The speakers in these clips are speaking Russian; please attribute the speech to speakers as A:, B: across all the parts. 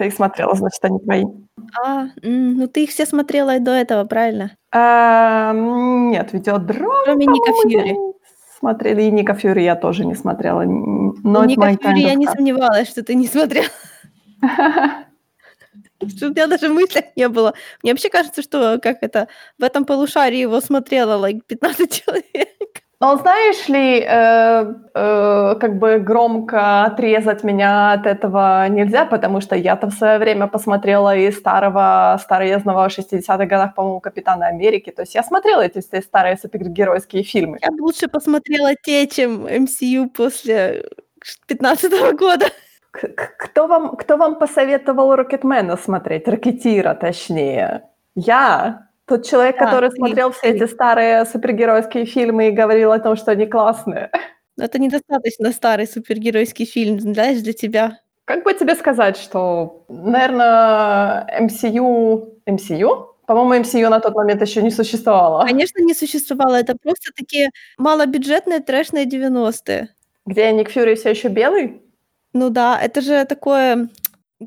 A: Ты их смотрела, значит, они твои.
B: А, ну ты их все смотрела и до этого, правильно?
A: А, нет, «Видеодром»,
B: Кроме Ника Фьюри.
A: смотрели, и «Ника Фьюри» я тоже не смотрела, но
B: Ника Фьюри я не сомневалась, что ты не смотрела. Что у меня даже в мыслях не было. Мне вообще кажется, что, как это, в этом полушарии его смотрело, like, 15 человек.
A: Но знаешь ли, э, э, как бы громко отрезать меня от этого нельзя, потому что я-то в свое время посмотрела и старого, староездного в 60-х годах, по-моему, «Капитана Америки». То есть я смотрела эти все старые супергеройские фильмы.
B: Я бы лучше посмотрела те, чем MCU после 15 года.
A: К- к- Кто вам, кто вам посоветовал «Рокетмена» смотреть? «Рокетира», точнее. Я. Тот человек,
B: Да,
A: который
B: ты,
A: смотрел все
B: ты.
A: эти старые супергеройские фильмы и говорил о том, что они классные.
B: Но это недостаточно старый супергеройский фильм, знаешь, для тебя.
A: Как бы тебе сказать, что, наверное, MCU... MCU? По-моему, MCU на тот момент еще не существовало.
B: Конечно, не существовало. Это просто такие малобюджетные трэшные 90-е.
A: Где Ник Фьюри все еще белый?
B: Ну да, это же такое,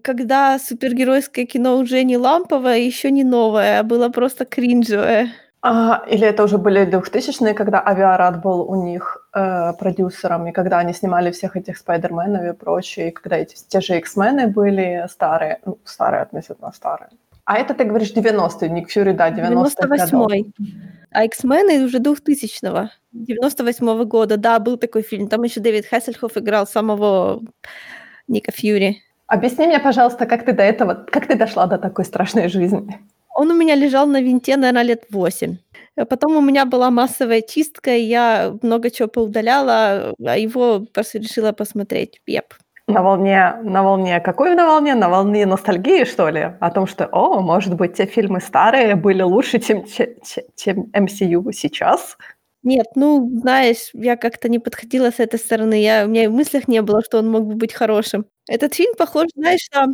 B: когда супергеройское кино уже не ламповое, еще не новое, а было просто кринжевое.
A: А, или это уже были 2000-е, когда Авиарад был у них э, продюсером, и когда они снимали всех этих Спайдерменов и прочее, и когда эти, те же X-мены были старые, ну, старые относительно старые. А это ты говоришь 90-е, Ник Фьюри, да, 90-х годов.
B: 98-й. А X-мены уже 2000-го, 98-го года. Да, был такой фильм. Там еще Дэвид Хассельхоф играл самого Ника Фьюри.
A: Объясни мне, пожалуйста, как ты до этого, как ты дошла до такой страшной жизни?
B: Он у меня лежал на винте, наверное, лет 8. А потом у меня была массовая чистка, и я много чего поудаляла, а его просто решила посмотреть. Еп.
A: На волне, на волне, какой на волне? На волне ностальгии, что ли? О том, что, о, может быть, те фильмы старые были лучше, чем, че- че- чем MCU сейчас?
B: Нет, ну, знаешь, я как-то не подходила с этой стороны. Я, у меня и в мыслях не было, что он мог бы быть хорошим. Этот фильм похож, знаешь, на...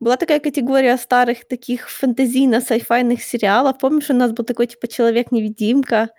B: Была такая категория старых таких фэнтезийно-сайфайных сериалов. Помнишь, у нас был такой, типа, Человек-невидимка?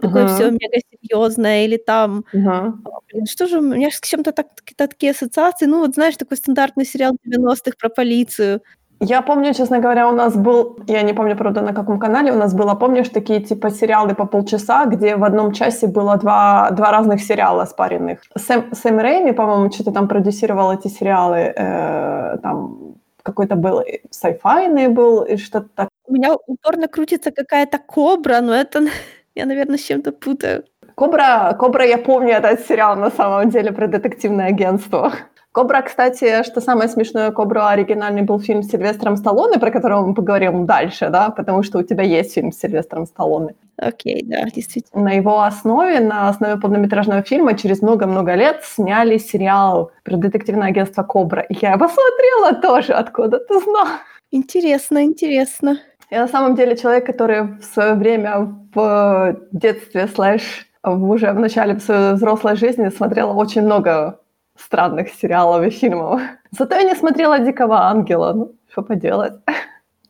B: Такое
A: Мгм.
B: все мега серьезное. Или там...
A: Мгм.
B: Блин, что же, у меня с чем-то так, такие ассоциации. Ну, вот знаешь, такой стандартный сериал 90-х про полицию.
A: Я помню, честно говоря, у нас был, я не помню, правда, на каком канале у нас было, помнишь, такие типа сериалы по полчаса, где в одном часе было два, два разных сериала спаренных. Сэм, Сэм Рэйми, по-моему, что-то там продюсировал эти сериалы, э, там какой-то был сайфайный был, и что-то так.
B: У меня упорно крутится какая-то кобра, но это я, наверное, с чем-то путаю.
A: Кобра, Кобра, я помню этот сериал на самом деле про детективное агентство. Кобра, кстати, что самое смешное, Кобра оригинальный был фильм с Сильвестром Сталлоне, про который мы поговорим дальше, да, потому что у тебя есть фильм с Сильвестром Сталлоне.
B: Окей, да, действительно.
A: На его основе, на основе полнометражного фильма через много-много лет сняли сериал про детективное агентство Кобра. И я его смотрела тоже, откуда ты знал.
B: Интересно, интересно.
A: Я на самом деле человек, который в свое время в детстве слэш уже в начале своей взрослой жизни смотрела очень много странных сериалов и фильмов. Зато я не смотрела «Дикого ангела». Ну, что поделать.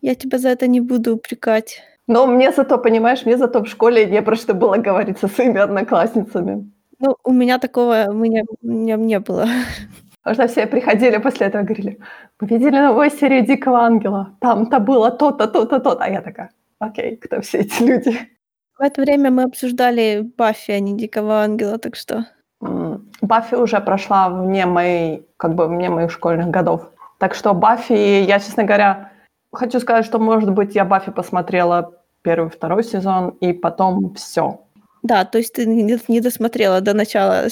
B: Я тебя за это не буду упрекать.
A: Но мне зато, понимаешь, мне зато в школе не про что было говорить со своими одноклассницами.
B: Ну, у меня такого у меня, у меня не было.
A: Потому что все приходили после этого и говорили, мы видели новую серию «Дикого ангела». Там-то было то-то, то-то, то-то. А я такая, окей, кто все эти люди?
B: В это время мы обсуждали Баффи, а не Дикого Ангела, так что...
A: Баффи уже прошла вне моей, как бы вне моих школьных годов. Так что Баффи, я, честно говоря, хочу сказать, что, может быть, я Баффи посмотрела первый, второй сезон, и потом все.
B: Да, то есть ты не, досмотрела до начала.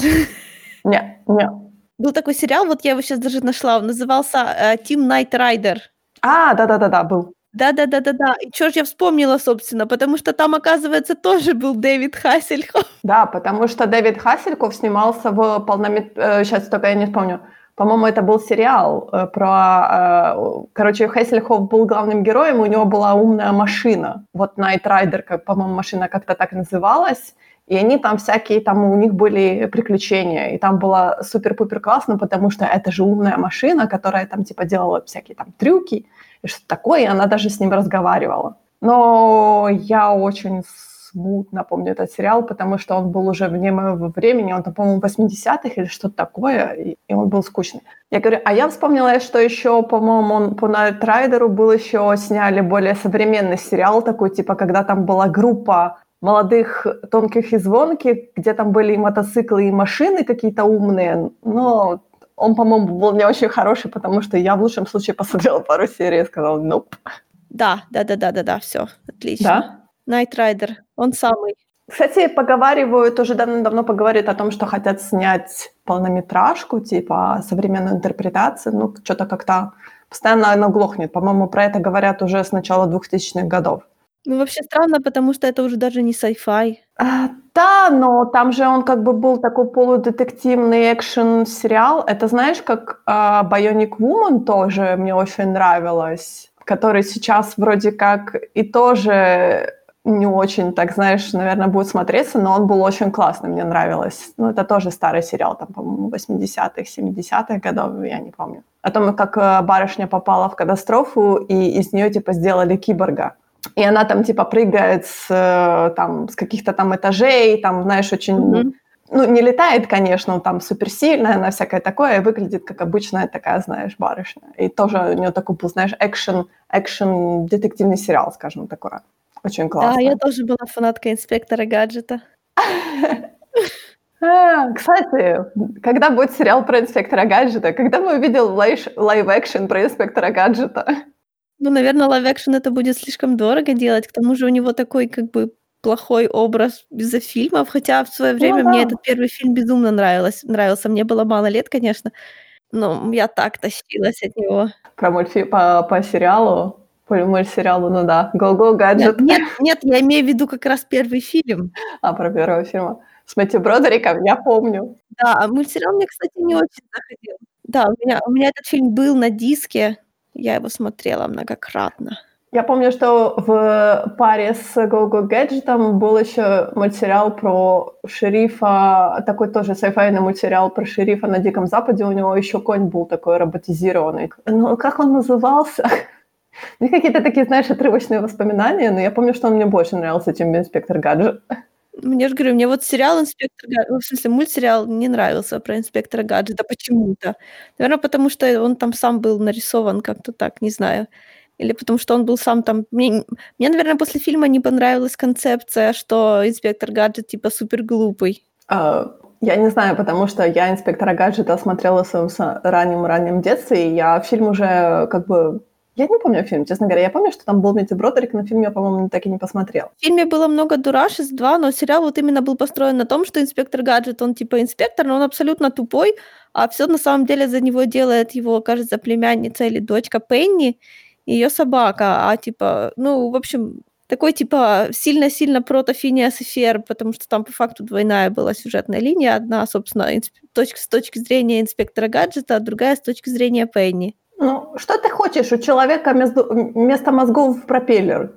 A: Не, не.
B: Был такой сериал, вот я его сейчас даже нашла, он назывался Team Night Rider.
A: А, да-да-да-да, был.
B: Да-да-да-да-да. И чё ж я вспомнила, собственно, потому что там, оказывается, тоже был Дэвид Хассельхоф.
A: Да, потому что Дэвид Хассельков снимался в полнометражном... Сейчас только я не вспомню. По-моему, это был сериал э, про... э, Короче, Хессельхоф был главным героем, у него была умная машина. Вот Night Rider, как, по-моему, машина как-то так называлась. И они там всякие, там у них были приключения. И там было супер-пупер классно, потому что это же умная машина, которая там типа делала всякие там трюки и что-то такое, и она даже с ним разговаривала. Но я очень смутно помню этот сериал, потому что он был уже вне моего времени, он, по-моему, 80-х или что-то такое, и он был скучный. Я говорю, а я вспомнила, что еще, по-моему, он, по Найт Райдеру был еще, сняли более современный сериал такой, типа, когда там была группа молодых, тонких и звонких, где там были и мотоциклы, и машины какие-то умные, но он, по-моему, был не очень хороший, потому что я в лучшем случае посмотрела пару серий и сказала «nope».
B: Да, да-да-да-да-да, все, отлично.
A: Да?
B: Найт Райдер, он самый.
A: Кстати, поговаривают, уже давно-давно поговорят о том, что хотят снять полнометражку, типа современную интерпретацию. Ну, что-то как-то постоянно оно глохнет. По-моему, про это говорят уже с начала 2000-х годов.
B: Ну, вообще странно, потому что это уже даже не sci-fi.
A: А, да, но там же он как бы был такой полудетективный экшен-сериал. Это знаешь, как а, Bionic Woman тоже мне очень нравилось, который сейчас вроде как и тоже не очень, так знаешь, наверное, будет смотреться, но он был очень классный, мне нравилось. Ну, это тоже старый сериал, там, по-моему, 80-х, 70-х годов, я не помню. О том, как э, барышня попала в катастрофу, и из нее, типа, сделали киборга и она там типа прыгает с, э, там, с каких-то там этажей, там, знаешь, очень... Mm-hmm. Ну, не летает, конечно, там суперсильная, она всякое такое, выглядит как обычная такая, знаешь, барышня. И тоже у нее такой был, знаешь, экшен, экшен детективный сериал, скажем, такое. Очень классно.
B: Да, я тоже была фанаткой инспектора гаджета.
A: А, кстати, когда будет сериал про инспектора гаджета? Когда мы увидим live-action про инспектора гаджета?
B: Ну, наверное, live-action это будет слишком дорого делать. К тому же у него такой как бы плохой образ из-за фильмов, хотя в свое ну время ну, мне этот первый фильм безумно нравилось, нравился. Мне было мало лет, конечно, но я так тащилась от него.
A: Про мультфильм, по, по сериалу? По мультсериалу, ну да. Go-Go Gadget.
B: Нет, нет, я имею в виду как раз первый фильм.
A: А, про первого фильма. С Мэтью Бродериком, я помню.
B: Да, а мультсериал мне, кстати, не очень заходил. Да, у меня, у меня этот фильм был на диске, я его смотрела многократно.
A: Я помню, что в паре с Go Go Gadget был еще мультсериал про шерифа, такой тоже сайфайный мультсериал про шерифа на Диком Западе. У него еще конь был такой роботизированный. Ну, как он назывался? Ну, какие-то такие, знаешь, отрывочные воспоминания, но я помню, что он мне больше нравился, чем инспектор Гаджет.
B: Мне же говорю, мне вот сериал «Инспектор Гаджет», ну, в смысле, мультсериал не нравился про инспектора Гаджета почему-то. Наверное, потому что он там сам был нарисован как-то так, не знаю. Или потому что он был сам там... Мне, мне наверное, после фильма не понравилась концепция, что инспектор Гаджет типа супер глупый.
A: Uh, я не знаю, потому что я инспектора Гаджета смотрела в своем раннем-раннем детстве, и я фильм уже как бы я не помню фильм, честно говоря. Я помню, что там был Митти Бродерик, но фильм я, по-моему, так и не посмотрел.
B: В фильме было много дурашеств, но сериал вот именно был построен на том, что инспектор Гаджет, он типа инспектор, но он абсолютно тупой, а все на самом деле за него делает его, кажется, племянница или дочка Пенни, ее собака, а типа, ну, в общем, такой типа сильно-сильно прото Финиас и Ферб, потому что там по факту двойная была сюжетная линия. Одна, собственно, инсп... точка, с точки зрения инспектора гаджета, а другая с точки зрения Пенни.
A: Ну, что ты хочешь? У человека между, вместо мозгов пропеллер.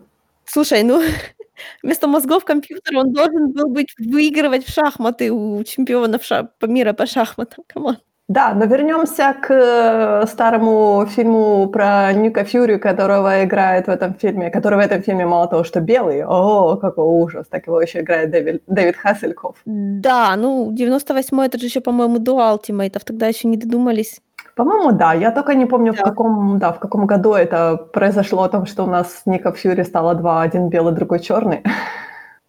B: Слушай, ну, вместо мозгов компьютер, он должен был быть выигрывать в шахматы у чемпионов ша- мира по шахматам. Come on.
A: Да, но вернемся к э, старому фильму про Ника Фьюри, которого играет в этом фильме, который в этом фильме мало того, что белый, о, какой ужас, так его еще играет Дэвид, Дэвид Хассельков.
B: Да, ну, 98-й, это же еще, по-моему, до Алтимейтов, тогда еще не додумались.
A: По-моему, да. Я только не помню, да. в каком, да, в каком году это произошло, о том, что у нас Ника Фьюри стало два, один белый, другой черный.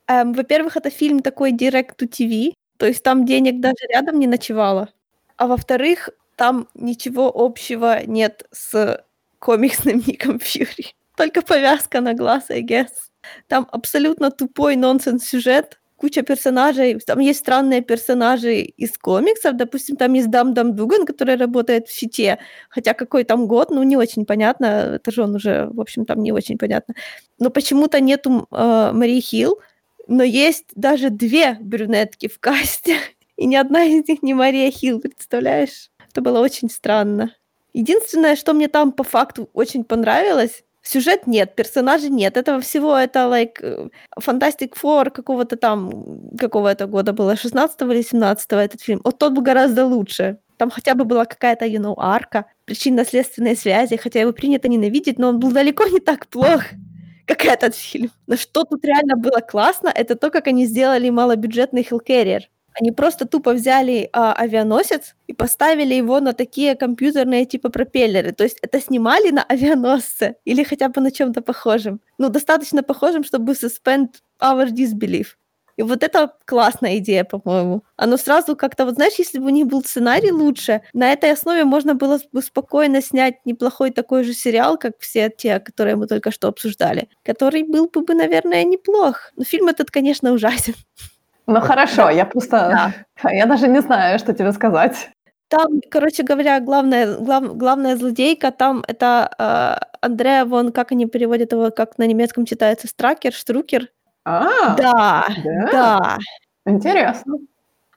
B: Эм, во-первых, это фильм такой direct to TV, то есть там денег даже рядом не ночевало. А во-вторых, там ничего общего нет с комиксным Ником Фьюри. Только повязка на глаз, I guess. Там абсолютно тупой нонсенс-сюжет, куча персонажей, там есть странные персонажи из комиксов, допустим, там есть Дам Дам Дуган, который работает в щите, хотя какой там год, ну, не очень понятно, это же он уже, в общем, там не очень понятно. Но почему-то нету э, Мари Хилл, но есть даже две брюнетки в касте, и ни одна из них не Мария Хилл, представляешь? Это было очень странно. Единственное, что мне там по факту очень понравилось, Сюжет нет, персонажей нет. Этого всего это like э, Fantastic Four какого-то там, какого это года было, 16 или 17 этот фильм. Вот тот был гораздо лучше. Там хотя бы была какая-то, you know, арка, причинно-следственные связи, хотя его принято ненавидеть, но он был далеко не так плох, как этот фильм. Но что тут реально было классно, это то, как они сделали малобюджетный Hellcarrier. Они просто тупо взяли а, авианосец и поставили его на такие компьютерные типа пропеллеры. То есть это снимали на авианосце или хотя бы на чем-то похожем. Ну, достаточно похожем, чтобы suspend our disbelief. И вот это классная идея, по-моему. Оно сразу как-то, вот знаешь, если бы у них был сценарий лучше, на этой основе можно было бы спокойно снять неплохой такой же сериал, как все те, которые мы только что обсуждали, который был бы, наверное, неплох. Но фильм этот, конечно, ужасен.
A: Ну хорошо, я просто... Да. Я даже не знаю, что тебе сказать.
B: Там, короче говоря, главная, глав, главная злодейка там это э, Андреа фон, как они переводят его, как на немецком читается, стракер, штрукер.
A: А,
B: Да,
A: да.
B: да.
A: Интересно.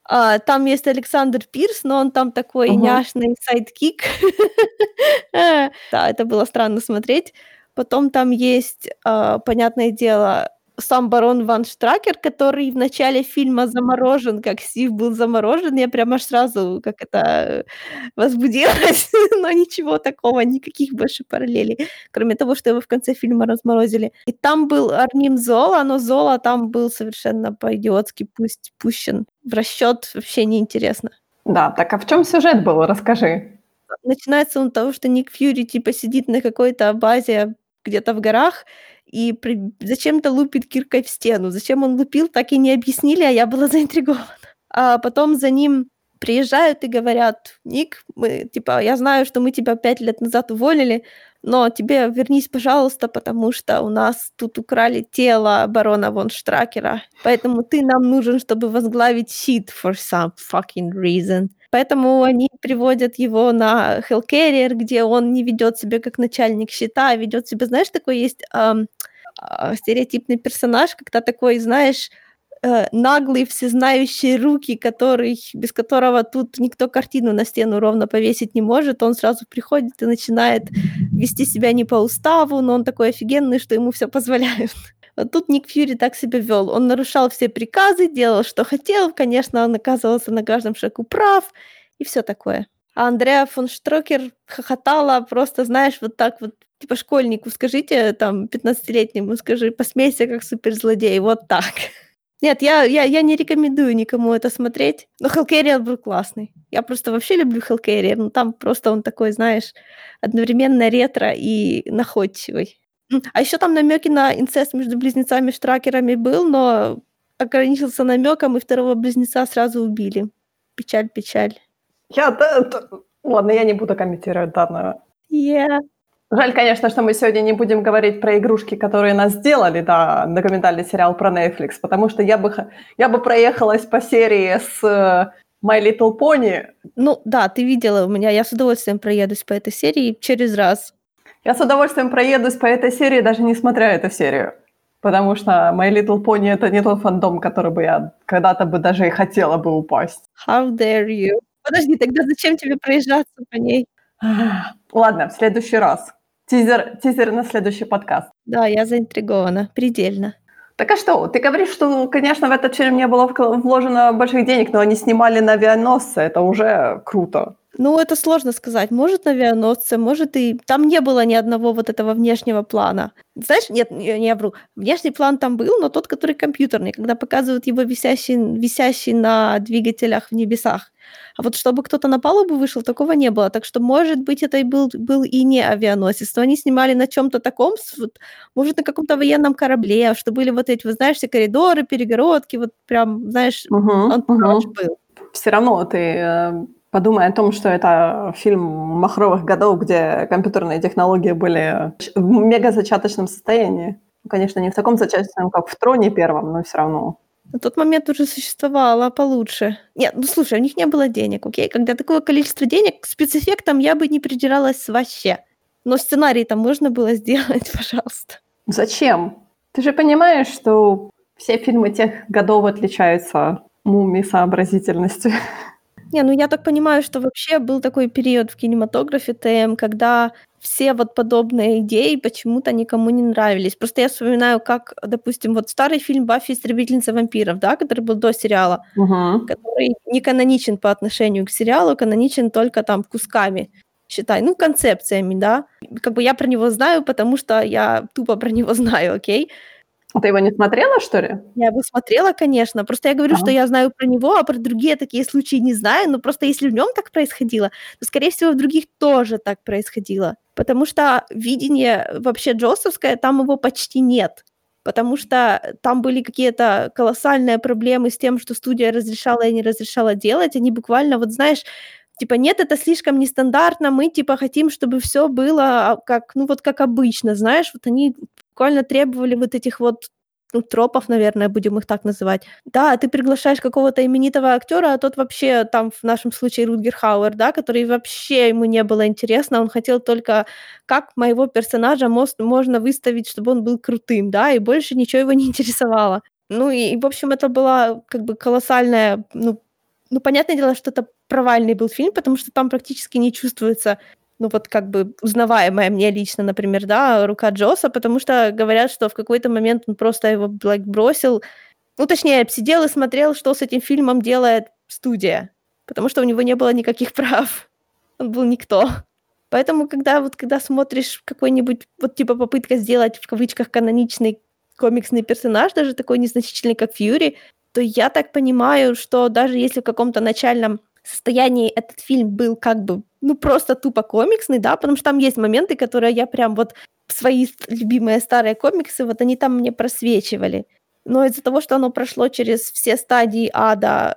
B: А, там есть Александр Пирс, но он там такой
A: Мгм.
B: няшный sidekick. Да, это было странно смотреть. Потом там есть, а, понятное дело, сам барон Ван Штракер, который в начале фильма заморожен, как Стив был заморожен. Я прям аж сразу, как это, э, возбудилась, но ничего такого, никаких больше параллелей, кроме того, что его в конце фильма разморозили. И там был Арним Зола, но Зола там был совершенно по-идиотски пусть пущен в расчет, вообще неинтересно.
A: Да, так а в чем сюжет был? Расскажи.
B: Начинается он с того, что Ник Фьюри типа сидит на какой-то базе где-то в горах и при... зачем-то лупит киркой в стену. Зачем он лупил, так и не объяснили, а я была заинтригована. А потом за ним приезжают и говорят, Ник, мы, типа, я знаю, что мы тебя пять лет назад уволили, но тебе вернись, пожалуйста, потому что у нас тут украли тело барона Вон Штракера, поэтому ты нам нужен, чтобы возглавить щит for some fucking reason. Поэтому они приводят его на Hellcarrier, где он не ведет себя как начальник щита, а ведет себя, знаешь, такой есть а, стереотипный персонаж, когда такой, знаешь, э, наглый, всезнающий руки, который, без которого тут никто картину на стену ровно повесить не может, он сразу приходит и начинает вести себя не по уставу, но он такой офигенный, что ему все позволяют. Вот тут Ник Фьюри так себя вел. Он нарушал все приказы, делал, что хотел. Конечно, он оказывался на каждом шагу прав и все такое. А Андреа фон Штрокер хохотала просто, знаешь, вот так вот, типа школьнику скажите, там, 15-летнему, скажи, посмейся, как суперзлодей, вот так. Нет, я, я, я не рекомендую никому это смотреть, но Hellcarrier был классный. Я просто вообще люблю Hellcarrier, но там просто он такой, знаешь, одновременно ретро и находчивый. А еще там намеки на инцест между близнецами Штракерами был, но ограничился намеком, и второго близнеца сразу убили. Печаль, печаль.
A: Я... да, да, Ладно, я не буду комментировать данную.
B: Yeah.
A: Жаль, конечно, что мы сегодня не будем говорить про игрушки, которые нас сделали, да, документальный сериал про Netflix, потому что я бы, я бы проехалась по серии с э, My Little Pony.
B: Ну да, ты видела у меня, я с удовольствием проедусь по этой серии через раз.
A: Я с удовольствием проедусь по этой серии, даже не смотря эту серию. Потому что My Little Pony — это не тот фандом, который бы я когда-то бы даже и хотела бы упасть.
B: How dare you? Подожди, тогда зачем тебе проезжаться по ней?
A: Ладно, в следующий раз. Тизер, тизер на следующий подкаст.
B: Да, я заинтригована, предельно.
A: Так а что? Ты говоришь, что, конечно, в этот фильм не было вложено больших денег, но они снимали на авианосце. Это уже круто.
B: Ну, это сложно сказать. Может, на авианосце, может и... Там не было ни одного вот этого внешнего плана. Знаешь, нет, не, не я вру. Внешний план там был, но тот, который компьютерный, когда показывают его висящий, висящий на двигателях в небесах. А вот чтобы кто-то на палубу вышел, такого не было. Так что, может быть, это и был, был и не авианосец, но они снимали на чем-то таком, может, на каком-то военном корабле, что были вот эти, вот, знаешь, все коридоры, перегородки, вот прям, знаешь, антураж был.
A: Все равно ты э, подумай о том, что это фильм махровых годов, где компьютерные технологии были в мега зачаточном состоянии. Ну, Конечно, не в таком зачаточном, как в «Троне» первом, но все равно.
B: На тот момент уже существовало получше. Нет, ну слушай, у них не было денег, окей? Когда такое количество денег, к спецэффектам я бы не придиралась вообще. Но сценарий там можно было сделать, пожалуйста.
A: Зачем? Ты же понимаешь, что все фильмы тех годов отличаются умом и сообразительностью.
B: Не, ну я так понимаю, что вообще был такой период в кинематографе ТМ, когда все вот подобные идеи почему-то никому не нравились. Просто я вспоминаю, как, допустим, вот старый фильм «Баффи. Истребительница вампиров», да, который был до сериала,
A: Мгм.
B: который не каноничен по отношению к сериалу, каноничен только там кусками. считай, ну, концепциями, да. Как бы я про него знаю, потому что я тупо про него знаю, окей?
A: А ты его не смотрела, что ли?
B: Я его смотрела, конечно. Просто я говорю, ага. что я знаю про него, а про другие такие случаи не знаю. Но просто если в нем так происходило, то, скорее всего, в других тоже так происходило. Потому что видение вообще Джоссовское, там его почти нет. Потому что там были какие-то колоссальные проблемы с тем, что студия разрешала и не разрешала делать. Они буквально, вот знаешь, типа, нет, это слишком нестандартно, мы, типа, хотим, чтобы все было а, как, ну, вот как обычно, знаешь, вот они буквально требовали вот этих вот ну, тропов, наверное, будем их так называть. Да, ты приглашаешь какого-то именитого актера, а тот вообще, там, в нашем случае, Рутгер Хауэр, да, который вообще ему не было интересно, он хотел только, как моего персонажа можно выставить, чтобы он был крутым, да, и больше ничего его не интересовало. Ну и, в общем, это была как бы колоссальная, ну, ну, понятное дело, что это провальный был фильм, потому что там практически не чувствуется ну вот как бы узнаваемая мне лично, например, да, рука Джоса, потому что говорят, что в какой-то момент он просто его like, бросил, ну точнее, сидел и смотрел, что с этим фильмом делает студия, потому что у него не было никаких прав, он был никто. Поэтому, когда вот когда смотришь какой-нибудь вот типа попытка сделать в кавычках каноничный комиксный персонаж, даже такой незначительный, как Фьюри, то я так понимаю, что даже если в каком-то начальном состоянии этот фильм был как бы, ну, просто тупо комиксный, да, потому что там есть моменты, которые я прям вот свои любимые старые комиксы, вот они там мне просвечивали. Но из-за того, что оно прошло через все стадии ада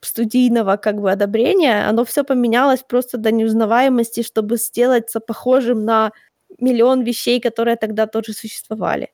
B: студийного как бы одобрения, оно все поменялось просто до неузнаваемости, чтобы сделаться похожим на миллион вещей, которые тогда тоже существовали.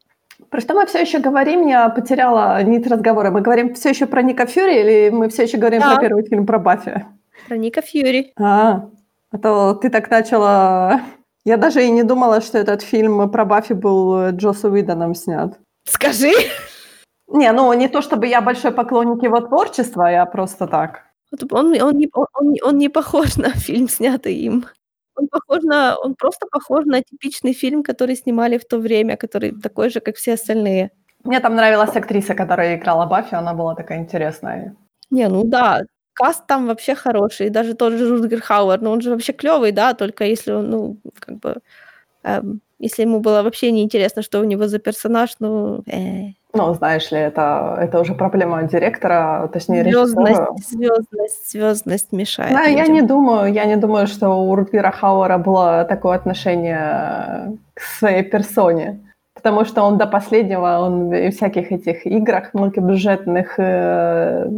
A: Про что мы все еще говорим? Я потеряла нить разговора. Мы говорим все еще про Ника Фьюри или мы все еще говорим да. про первый фильм про Баффи?
B: Про Ника Фьюри.
A: А, а то ты так начала... Я даже и не думала, что этот фильм про Баффи был Джосу Уидоном снят.
B: Скажи!
A: Не, ну не то чтобы я большой поклонник его творчества, я просто так.
B: Он, он, не, он, он не похож на фильм, снятый им. Он похож на он просто похож на типичный фильм, который снимали в то время, который такой же, как все остальные.
A: Мне там нравилась актриса, которая играла Баффи, она была такая интересная.
B: Не, ну да, каст там вообще хороший, даже тот же Рутгер Хауэр, но он же вообще клевый, да, только если он, ну, как бы, эм, если ему было вообще неинтересно, что у него за персонаж, ну, э.
A: Ну, знаешь ли, это, это уже проблема директора, точнее
B: звездность, режиссера. Звездность, звездность мешает.
A: Да, я не думаю, я не думаю, что у Рутгера Хауэра было такое отношение к своей персоне потому что он до последнего, он в всяких этих играх мелкобюджетных э,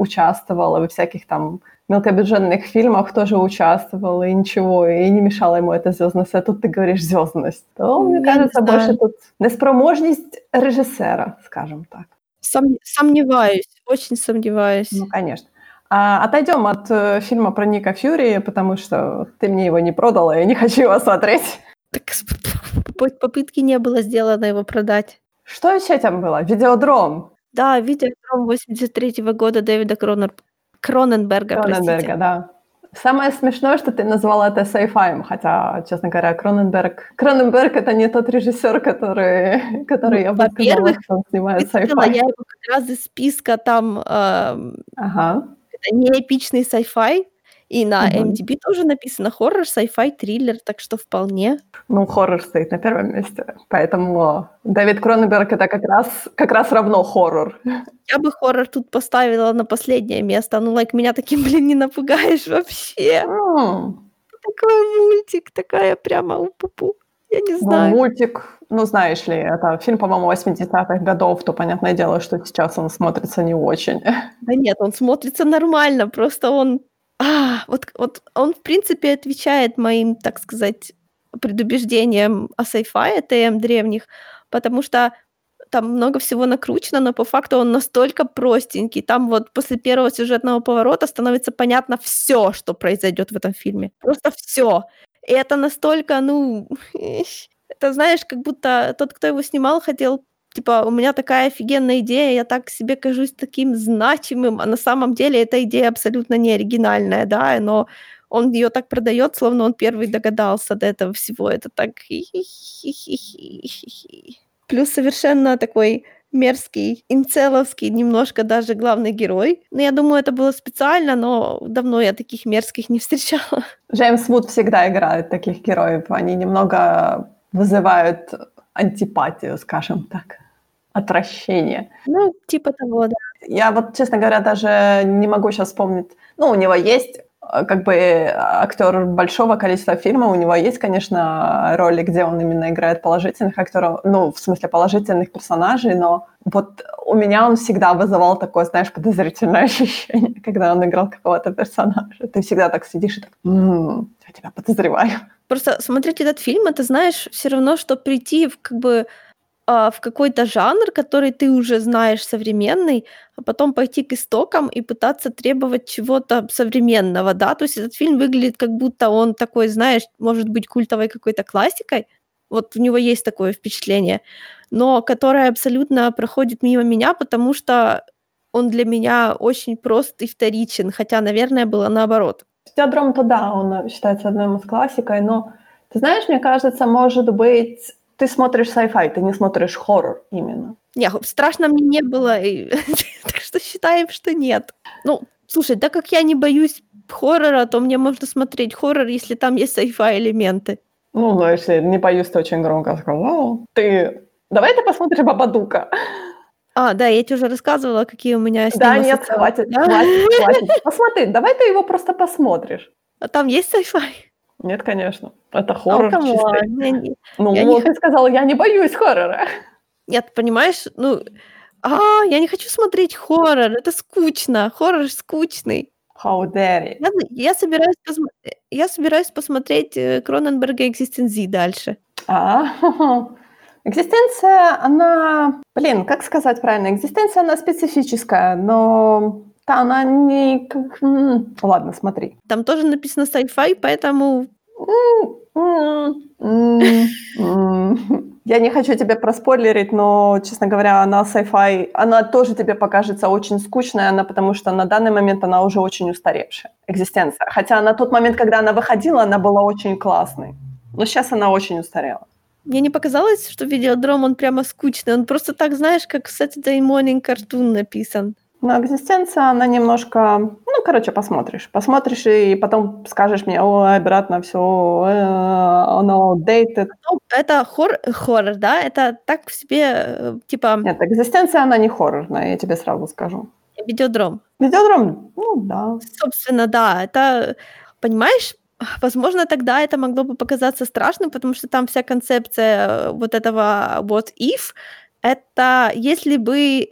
A: участвовал, и во всяких там мелкобюджетных фильмах тоже участвовал, и ничего, и не мешала ему эта звездность. А тут ты говоришь звездность. То, мне Я кажется, больше тут неспроможность режиссера, скажем так.
B: Сом- сомневаюсь, очень сомневаюсь.
A: Ну, конечно. А, отойдем от э, фильма про Ника Фьюри, потому что ты мне его не продала, я не хочу его смотреть.
B: Так попытки не было сделано его продать.
A: Что еще там было? Видеодром.
B: Да, «Видеодром» 83 года Дэвида Кронер... Кроненберга,
A: Кроненберга, простите. да. Самое смешное, что ты назвала это sci хотя, честно говоря, Кроненберг... Кроненберг — это не тот режиссер, который, который я бы сказала, что он снимает sci-fi.
B: я его как раз из списка там... Э, ага. Это не эпичный sci-fi, и на угу. MDB тоже написано хоррор, sci-fi, триллер, так что вполне.
A: Ну, хоррор стоит на первом месте, поэтому Дэвид Кроненберг это как раз, как раз равно хоррор.
B: Я бы хоррор тут поставила на последнее место. Ну, лайк, меня таким, блин, не напугаешь вообще. Mm. Такой мультик, такая прямо у-пу-пу. Я не ну, знаю.
A: Ну, мультик, ну, знаешь ли, это фильм, по-моему, 80-х годов, то понятное дело, что сейчас он смотрится не очень.
B: Да нет, он смотрится нормально, просто он а, вот, вот он, в принципе, отвечает моим, так сказать, предубеждениям о sci-fi ТМ древних, потому что там много всего накручено, но по факту он настолько простенький. Там вот после первого сюжетного поворота становится понятно все, что произойдет в этом фильме. Просто все. И это настолько, ну, это знаешь, как будто тот, кто его снимал, хотел типа, у меня такая офигенная идея, я так себе кажусь таким значимым, а на самом деле эта идея абсолютно не оригинальная, да, но он ее так продает, словно он первый догадался до этого всего. Это так... Плюс совершенно такой мерзкий, инцеловский немножко даже главный герой. Ну, я думаю, это было специально, но давно я таких мерзких не встречала.
A: Джеймс Вуд всегда играет таких героев. Они немного вызывают антипатию, скажем так, отвращение.
B: Ну, типа того, да.
A: Я вот, честно говоря, даже не могу сейчас вспомнить. Ну, у него есть как бы актер большого количества фильмов, у него есть, конечно, роли, где он именно играет положительных актеров, ну, в смысле положительных персонажей, но вот у меня он всегда вызывал такое, знаешь, подозрительное ощущение, когда он играл какого-то персонажа. Ты всегда так сидишь и так, м-м, я тебя подозреваю.
B: Просто смотреть этот фильм, это, знаешь, все равно, что прийти в как бы а, в какой-то жанр, который ты уже знаешь современный, а потом пойти к истокам и пытаться требовать чего-то современного, да. То есть этот фильм выглядит как будто он такой, знаешь, может быть культовой какой-то классикой. Вот у него есть такое впечатление, но которое абсолютно проходит мимо меня, потому что он для меня очень прост и вторичен, хотя, наверное, было наоборот.
A: Видеодром-то да, он считается одной из классикой, но ты знаешь, мне кажется, может быть, ты смотришь sci-fi, ты не смотришь хоррор именно.
B: Не, страшно мне не было, так что считаем, что нет. Ну, слушай, так как я не боюсь хоррора, то мне можно смотреть хоррор, если там есть sci-fi элементы.
A: Ну, но если не боюсь, то очень громко сказал. Ты... Давай ты посмотришь Бабадука.
B: А, да, я тебе уже рассказывала, какие у меня
A: с Да, нет, хватит, да? хватит, хватит. Посмотри, давай ты его просто посмотришь.
B: А там есть sci-fi?
A: Нет, конечно. Это хоррор oh, чистый. Не, ну, я вот не... ты сказала, я не боюсь хоррора.
B: Нет, понимаешь, ну... А, я не хочу смотреть хоррор, это скучно. Хоррор скучный.
A: How dare
B: you. Я, я, собираюсь, посмо... я собираюсь посмотреть э, Кроненберга «Экзистензи» дальше.
A: А, экзистенция, она... Блин, как сказать правильно? Экзистенция, она специфическая, но да, она не... Ладно, смотри.
B: Там тоже написано sci-fi, поэтому...
A: Я не хочу тебе проспойлерить, но, честно говоря, она sci-fi, она тоже тебе покажется очень скучной, она, потому что на данный момент она уже очень устаревшая, экзистенция. Хотя на тот момент, когда она выходила, она была очень классной. Но сейчас она очень устарела.
B: Мне не показалось, что видеодром, он прямо скучный. Он просто так, знаешь, как Saturday Morning Cartoon написан.
A: Но экзистенция, она немножко... Ну, короче, посмотришь. Посмотришь и потом скажешь мне, ой, обратно все, э, оно outdated.
B: Ну, это хор хоррор, да? Это так в себе, э, типа...
A: Нет, экзистенция, она не хоррорная, я тебе сразу скажу.
B: Видеодром.
A: Видеодром? Ну, да.
B: Собственно, да. Это, понимаешь, возможно, тогда это могло бы показаться страшным, потому что там вся концепция э, вот этого what if, это если бы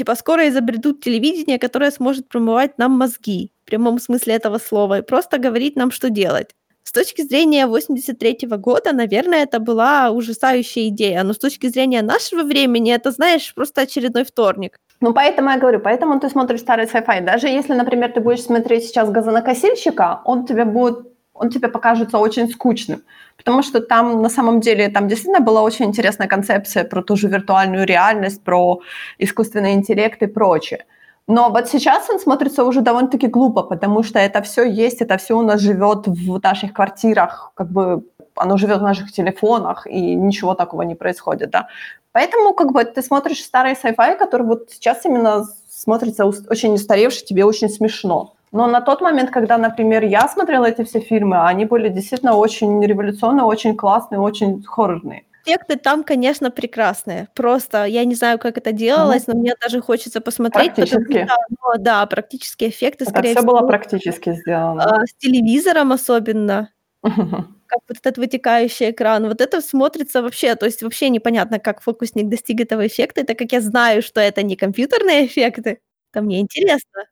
B: типа скоро изобретут телевидение, которое сможет промывать нам мозги, в прямом смысле этого слова, и просто говорить нам, что делать. С точки зрения 83 -го года, наверное, это была ужасающая идея, но с точки зрения нашего времени, это, знаешь, просто очередной вторник.
A: Ну, поэтому я говорю, поэтому ты смотришь старый sci-fi. Даже если, например, ты будешь смотреть сейчас «Газонокосильщика», он тебе будет он тебе покажется очень скучным, потому что там на самом деле там действительно была очень интересная концепция про ту же виртуальную реальность, про искусственный интеллект и прочее. Но вот сейчас он смотрится уже довольно-таки глупо, потому что это все есть, это все у нас живет в наших квартирах, как бы оно живет в наших телефонах, и ничего такого не происходит, да. Поэтому как бы ты смотришь старый sci-fi, который вот сейчас именно смотрится очень устаревший, тебе очень смешно. Но на тот момент, когда, например, я смотрела эти все фильмы, они были действительно очень революционные, очень классные, очень хоррорные.
B: Эффекты там, конечно, прекрасные. Просто я не знаю, как это делалось, но мне даже хочется посмотреть.
A: Практически. Что,
B: ну, да, практические эффекты.
A: Это скорее все всего, было практически сделано.
B: А, с телевизором особенно. Как вот этот вытекающий экран. Вот это смотрится вообще, то есть вообще непонятно, как фокусник достиг этого эффекта, так как я знаю, что это не компьютерные эффекты. Это мне интересно.